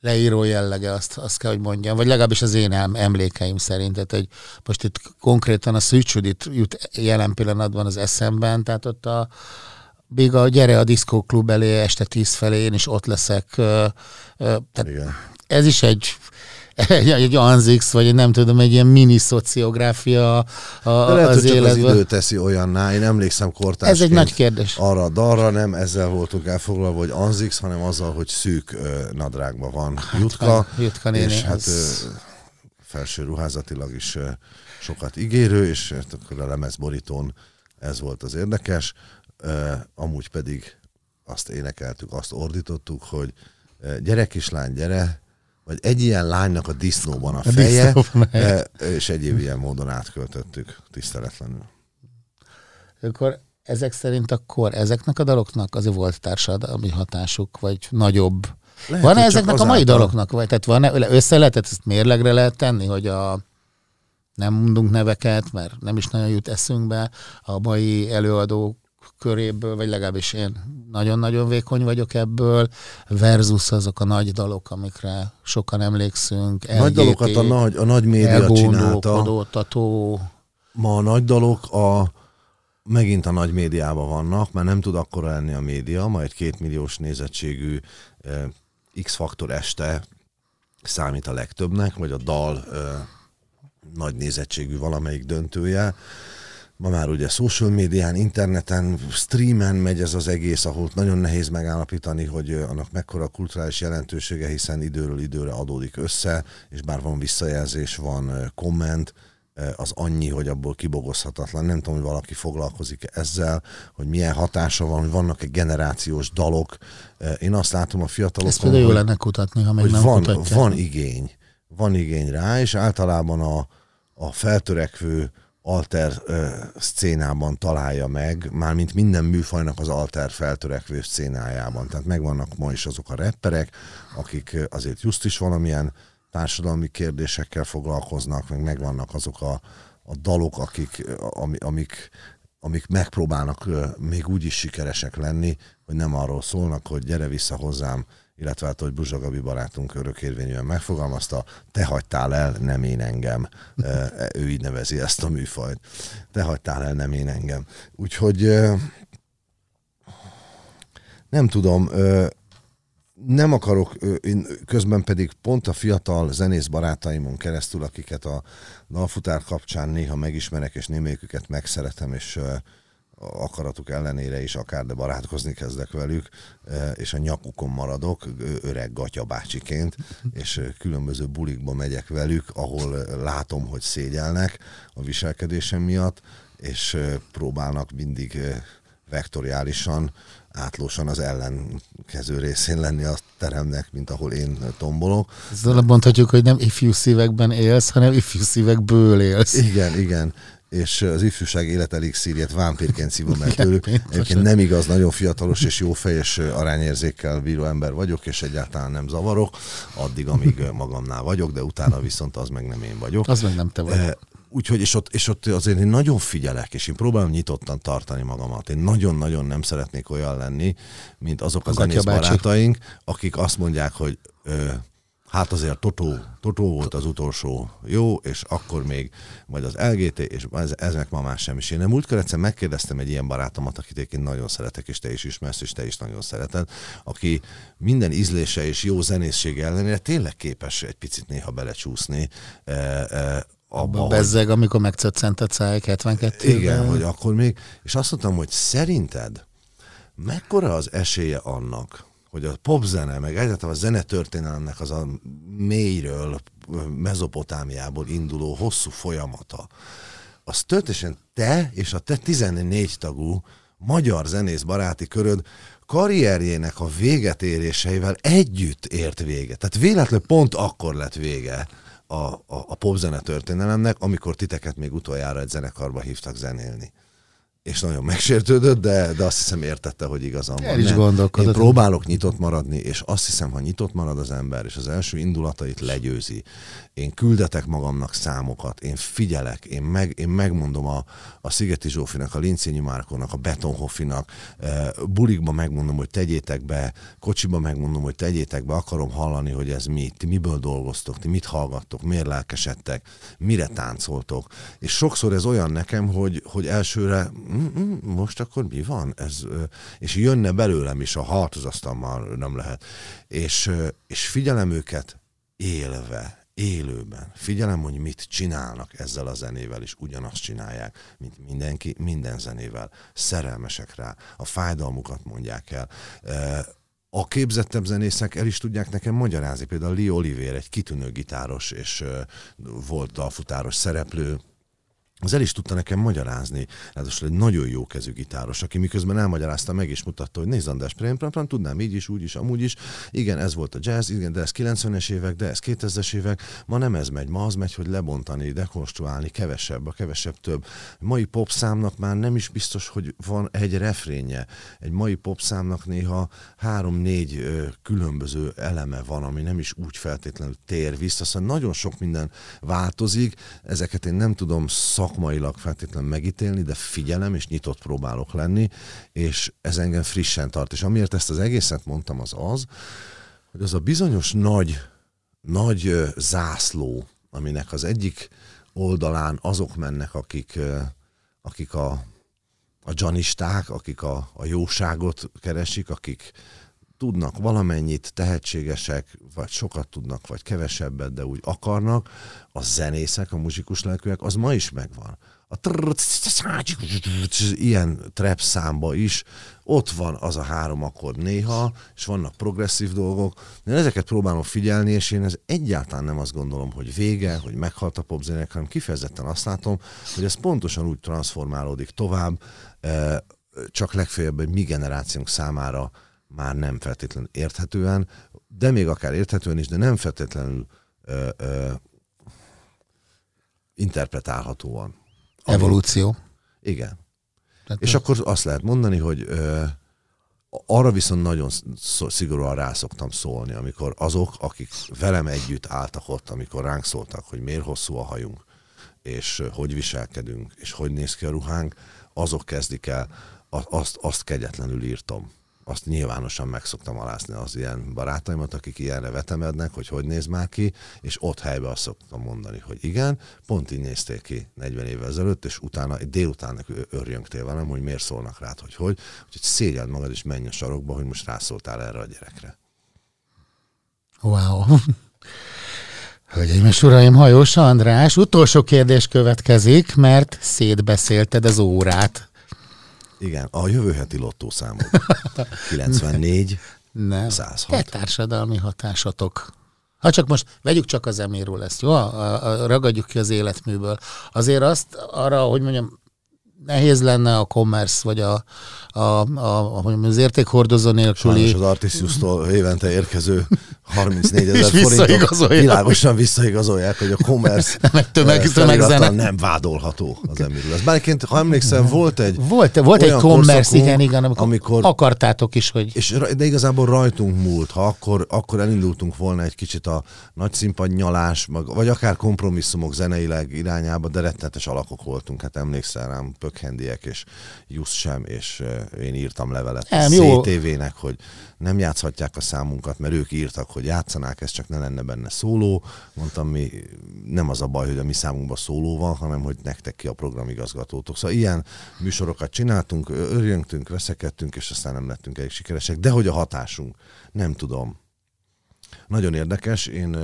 leíró jellege, azt, azt kell, hogy mondjam, vagy legalábbis az én em- emlékeim szerint, tehát egy, most itt konkrétan a Szűcsudit jut jelen pillanatban az eszemben, tehát ott a még a gyere a diszkóklub elé este tíz felé, én is ott leszek. Tehát Igen. ez is egy egy, egy Anzix, vagy nem tudom, egy ilyen mini szociográfia a, De lehet, az hogy csak az életben. idő teszi olyanná. Én emlékszem kortársként. Ez egy nagy kérdés. Arra a dalra nem ezzel voltunk elfoglalva, hogy Anzix, hanem azzal, hogy szűk ö, nadrágban van Jutka. van, Jutka néni, és hát az- ö, felső ruházatilag is ö, sokat ígérő, és hát akkor a lemezborítón ez volt az érdekes. Ö, amúgy pedig azt énekeltük, azt ordítottuk, hogy ö, gyere kislány, gyere, vagy egy ilyen lánynak a disznóban a feje, disznóban a ö, és egyéb ilyen módon átköltöttük tiszteletlenül. Akkor ezek szerint akkor ezeknek a daloknak azért volt társadalmi hatásuk, vagy nagyobb? Lehet, van-e hogy csak ezeknek a mai daloknak? Vagy, tehát van-e, össze lehetett ezt mérlegre lehet tenni, hogy a nem mondunk neveket, mert nem is nagyon jut eszünkbe a mai előadók köréből, vagy legalábbis én nagyon-nagyon vékony vagyok ebből, versus azok a nagy dalok, amikre sokan emlékszünk. Nagy LGT, dalokat a nagy, a nagy média csinálta. Ma a nagy dalok a, megint a nagy médiában vannak, mert nem tud akkora lenni a média, ma egy kétmilliós nézettségű eh, X-faktor este számít a legtöbbnek, vagy a dal eh, nagy nézettségű valamelyik döntője. Ma már ugye social médián, interneten, streamen megy ez az egész, ahol nagyon nehéz megállapítani, hogy annak mekkora kulturális jelentősége, hiszen időről időre adódik össze, és bár van visszajelzés, van komment, az annyi, hogy abból kibogozhatatlan. Nem tudom, hogy valaki foglalkozik ezzel, hogy milyen hatása van, hogy vannak egy generációs dalok. Én azt látom a fiatalokon, ezt például jó lenne kutatni, ha még hogy nem van, kutatják. van igény. Van igény rá, és általában a, a feltörekvő alter ö, szcénában találja meg, mármint minden műfajnak az alter feltörekvő szcénájában. Tehát megvannak ma is azok a rapperek, akik azért just is valamilyen társadalmi kérdésekkel foglalkoznak, meg megvannak azok a, a dalok, akik, ami, amik, amik megpróbálnak ö, még úgy is sikeresek lenni, hogy nem arról szólnak, hogy gyere vissza hozzám, illetve hát, hogy Buzsa Gabi barátunk örökérvényűen megfogalmazta, te hagytál el, nem én engem. Ő így nevezi ezt a műfajt. Te hagytál el, nem én engem. Úgyhogy nem tudom, nem akarok, én közben pedig pont a fiatal zenész barátaimon keresztül, akiket a dalfutár kapcsán néha megismerek, és némelyiküket megszeretem, és akaratuk ellenére is akár, de barátkozni kezdek velük, ö, és a nyakukon maradok, öreg gatya bácsiként, és különböző bulikba megyek velük, ahol látom, hogy szégyelnek a viselkedésem miatt, és ö, próbálnak mindig ö, vektoriálisan, átlósan az ellenkező részén lenni a teremnek, mint ahol én tombolok. Ezzel mondhatjuk, hogy nem ifjú szívekben élsz, hanem ifjú szívekből élsz. Igen, igen. És az ifjúság életelixírjét vámpírként szívom el tőlük. Egyébként nem igaz, nagyon fiatalos és jófejes arányérzékkel bíró ember vagyok, és egyáltalán nem zavarok, addig, amíg magamnál vagyok, de utána viszont az meg nem én vagyok. Az meg nem te vagy. Úgyhogy, és ott, és ott azért én nagyon figyelek, és én próbálom nyitottan tartani magamat. Én nagyon-nagyon nem szeretnék olyan lenni, mint azok a A zenész barátaink, akik azt mondják, hogy ö, hát azért Totó, Totó volt az utolsó jó, és akkor még majd az LGT, és ez, eznek ma más sem is. Én múltkor egyszer megkérdeztem egy ilyen barátomat, akit én nagyon szeretek, és te is ismersz, és te is nagyon szereted, aki minden ízlése és jó zenészség ellenére tényleg képes egy picit néha belecsúszni e, e, abba, Bezzeg, hogy... amikor megcöccent a cáj 72 Igen, hogy akkor még, és azt mondtam, hogy szerinted mekkora az esélye annak, hogy a popzene, meg egyáltalán a zenetörténelemnek az a mélyről, mezopotámiából induló hosszú folyamata, az történetesen te és a te 14 tagú magyar zenész baráti köröd karrierjének a véget éréseivel együtt ért véget. Tehát véletlenül pont akkor lett vége a, a, a popzene történelemnek, amikor titeket még utoljára egy zenekarba hívtak zenélni és nagyon megsértődött, de, de azt hiszem értette, hogy igazam van. is gondolkodott. Én próbálok nyitott maradni, és azt hiszem, ha nyitott marad az ember, és az első indulatait legyőzi, én küldetek magamnak számokat, én figyelek, én, meg, én megmondom a, a Szigeti Zsófinak, a Lincényi Márkónak, a Betonhoffinak, eh, bulikba megmondom, hogy tegyétek be, kocsiba megmondom, hogy tegyétek be, akarom hallani, hogy ez mi, ti miből dolgoztok, ti mit hallgattok, miért lelkesedtek, mire táncoltok. És sokszor ez olyan nekem, hogy, hogy elsőre most akkor mi van? Ez, és jönne belőlem is a halt az asztalmal nem lehet. És, és figyelem őket élve, élőben. Figyelem, hogy mit csinálnak ezzel a zenével, és ugyanazt csinálják, mint mindenki, minden zenével. Szerelmesek rá, a fájdalmukat mondják el. A képzettebb zenészek el is tudják nekem magyarázni. Például Lee Oliver, egy kitűnő gitáros és volt dalfutáros szereplő, az el is tudta nekem magyarázni. Ráadásul egy nagyon jó kezű gitáros, aki miközben elmagyarázta, meg is mutatta, hogy nézd András, prém, prém, tudnám így is, úgy is, amúgy is. Igen, ez volt a jazz, igen, de ez 90-es évek, de ez 2000-es évek. Ma nem ez megy, ma az megy, hogy lebontani, dekonstruálni, kevesebb, a kevesebb több. Mai popszámnak már nem is biztos, hogy van egy refrénje. Egy mai popszámnak néha három-négy különböző eleme van, ami nem is úgy feltétlenül tér vissza. Szóval nagyon sok minden változik, ezeket én nem tudom szak szakmailag feltétlenül megítélni, de figyelem és nyitott próbálok lenni, és ez engem frissen tart. És amiért ezt az egészet mondtam, az az, hogy az a bizonyos nagy, nagy zászló, aminek az egyik oldalán azok mennek, akik, akik a, a gyanisták, akik a, a jóságot keresik, akik tudnak valamennyit, tehetségesek, vagy sokat tudnak, vagy kevesebbet, de úgy akarnak, a zenészek, a muzsikus lelkűek, az ma is megvan. A ilyen trap számba is ott van az a három akkord néha, és vannak progresszív dolgok. Én ezeket próbálom figyelni, és én ez egyáltalán nem azt gondolom, hogy vége, hogy meghalt a popzenének, hanem kifejezetten azt látom, hogy ez pontosan úgy transformálódik tovább, csak legfeljebb egy mi generációnk számára már nem feltétlenül érthetően, de még akár érthetően is, de nem feltétlenül ö, ö, interpretálhatóan. Evolúció. Igen. Tehát és akkor azt lehet mondani, hogy ö, arra viszont nagyon szigorúan rá szoktam szólni, amikor azok, akik velem együtt álltak ott, amikor ránk szóltak, hogy miért hosszú a hajunk, és hogy viselkedünk, és hogy néz ki a ruhánk, azok kezdik el, azt, azt kegyetlenül írtam azt nyilvánosan meg szoktam alázni az ilyen barátaimat, akik ilyenre vetemednek, hogy hogy néz már ki, és ott helybe azt szoktam mondani, hogy igen, pont így nézték ki 40 évvel ezelőtt, és utána délután örjöngtél velem, hogy miért szólnak rád, hogy hogy, úgyhogy szégyeld magad, és menj a sarokba, hogy most rászóltál erre a gyerekre. Wow. Hölgyeim és uraim, Hajós András, utolsó kérdés következik, mert szétbeszélted az órát. Igen, a jövő heti lottószámok. 94, Nem. 106. Te társadalmi hatásatok. Ha csak most, vegyük csak az eméről ezt, jó? A, a, ragadjuk ki az életműből. Azért azt arra, hogy mondjam, nehéz lenne a commerce, vagy a, a, a, a az értékhordozó nélküli... Sajnos az Artisius-tól évente érkező 34 ezer forintok világosan visszaigazolják, hogy a commerce meg tömeg, eh, tömegzene. nem vádolható az emirül. Ez bárként, ha emlékszem, volt egy Volt, volt egy commerce, igen, igen, amikor, amikor, akartátok is, hogy... És, de igazából rajtunk múlt, ha akkor, akkor elindultunk volna egy kicsit a nagy színpad nyalás, vagy akár kompromisszumok zeneileg irányába, de rettenetes alakok voltunk, hát emlékszel rám, Pökhendiek és Jusz sem, és eh, én írtam levelet nem, a CTV-nek, hogy nem játszhatják a számunkat, mert ők írtak, hogy hogy játszanák, ez csak ne lenne benne szóló. Mondtam, mi nem az a baj, hogy a mi számunkban szóló van, hanem hogy nektek ki a programigazgatótok. Szóval ilyen műsorokat csináltunk, örjöntünk, veszekedtünk, és aztán nem lettünk elég sikeresek. De hogy a hatásunk, nem tudom. Nagyon érdekes, én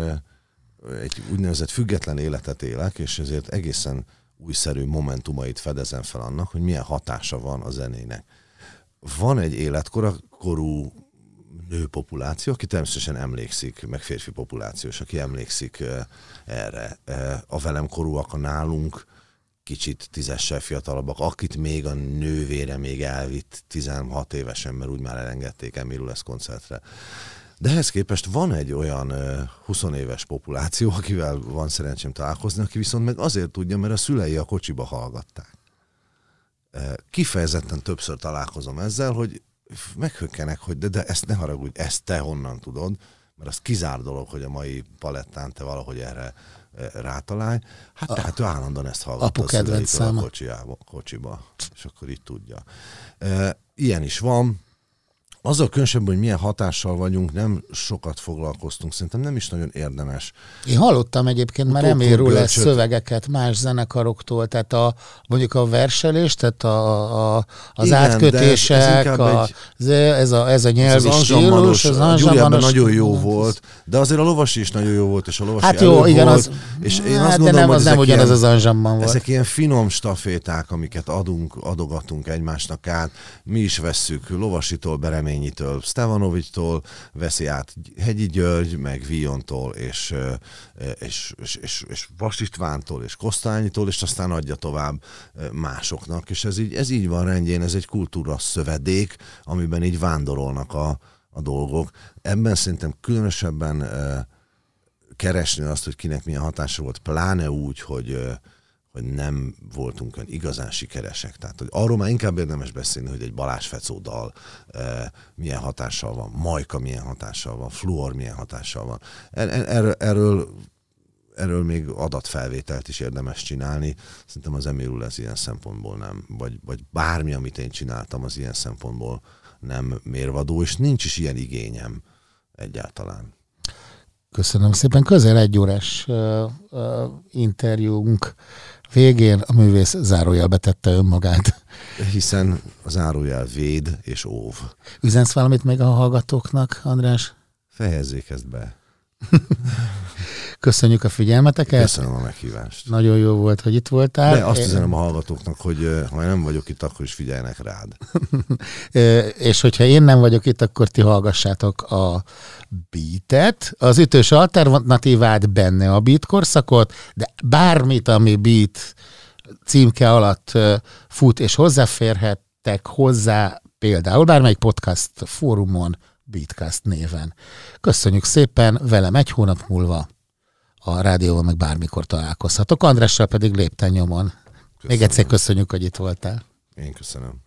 egy úgynevezett független életet élek, és ezért egészen újszerű momentumait fedezem fel annak, hogy milyen hatása van a zenének. Van egy életkorú nőpopuláció, aki természetesen emlékszik, meg férfi populáció, és aki emlékszik erre. A velem korúak, a nálunk kicsit tízessel fiatalabbak, akit még a nővére még elvitt 16 évesen, mert úgy már elengedték Emilul lesz koncertre. De ehhez képest van egy olyan 20 éves populáció, akivel van szerencsém találkozni, aki viszont meg azért tudja, mert a szülei a kocsiba hallgatták. Kifejezetten többször találkozom ezzel, hogy meghökkenek, hogy de, de ezt ne haragudj, ezt te honnan tudod, mert az kizár dolog, hogy a mai palettán te valahogy erre rátalálj. Hát a, tehát ő állandóan ezt hallgatta a kedvenc a kocsiába, kocsiba, és akkor így tudja. Ilyen is van, azzal különösebben, hogy milyen hatással vagyunk, nem sokat foglalkoztunk. Szerintem nem is nagyon érdemes. Én hallottam egyébként már Eméről lesz szövegeket más zenekaroktól, tehát a, mondjuk a verselés, tehát a, a, az Igen, átkötések, ez, ez, a, egy, ez, a, ez a nyelvi az stílus, az anzsammanos. nagyon jó hát volt, de azért a lovasi is nagyon jó volt, és a lovasi Hát jó, igen, volt, az, és én hát, azt gondolom, de nem, az nem ugyanaz az anzsamban volt. Ezek ilyen finom staféták, amiket adunk, adogatunk egymásnak át, mi is vesszük lovasitól, beremény Reményitől, Stevanovics-tól veszi át Hegyi György, meg Viontól, és, és, és, és, és Vas Istvántól, és Kosztányitól, és aztán adja tovább másoknak. És ez így, ez így van rendjén, ez egy kultúra szövedék, amiben így vándorolnak a, a dolgok. Ebben szerintem különösebben keresni azt, hogy kinek milyen hatása volt, pláne úgy, hogy hogy nem voltunk olyan igazán sikeresek. Tehát hogy arról már inkább érdemes beszélni, hogy egy Balázs Fecó dal e, milyen hatással van, Majka milyen hatással van, Fluor milyen hatással van. Er, er, erről, erről, még adatfelvételt is érdemes csinálni. Szerintem az Emilul ez ilyen szempontból nem, vagy, vagy bármi, amit én csináltam, az ilyen szempontból nem mérvadó, és nincs is ilyen igényem egyáltalán. Köszönöm szépen. Közel egy órás uh, uh, interjúnk végén a művész zárójelbe tette önmagát. Hiszen a zárójel véd és óv. Üzensz valamit még a hallgatóknak, András? Fejezzék ezt be. Köszönjük a figyelmeteket. Köszönöm a meghívást. Nagyon jó volt, hogy itt voltál. De azt üzenem a hallgatóknak, hogy ha nem vagyok itt, akkor is figyeljenek rád. és hogyha én nem vagyok itt, akkor ti hallgassátok a beatet, az ütős alternatívát benne a beat korszakot, de bármit, ami beat címke alatt fut, és hozzáférhettek hozzá például bármelyik podcast fórumon, Beatcast néven. Köszönjük szépen, velem egy hónap múlva a rádióban meg bármikor találkozhatok, Andrással pedig lépten nyomon. Köszönöm. Még egyszer köszönjük, hogy itt voltál. Én köszönöm.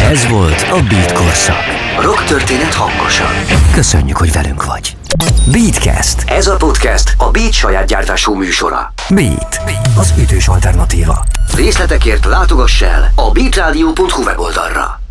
Ez volt a Beat Korszak. Rock történet hangosan. Köszönjük, hogy velünk vagy. Beatcast. Ez a podcast a Beat saját gyártású műsora. Beat. Az ütős alternatíva. Részletekért látogass el a beatradio.hu weboldalra.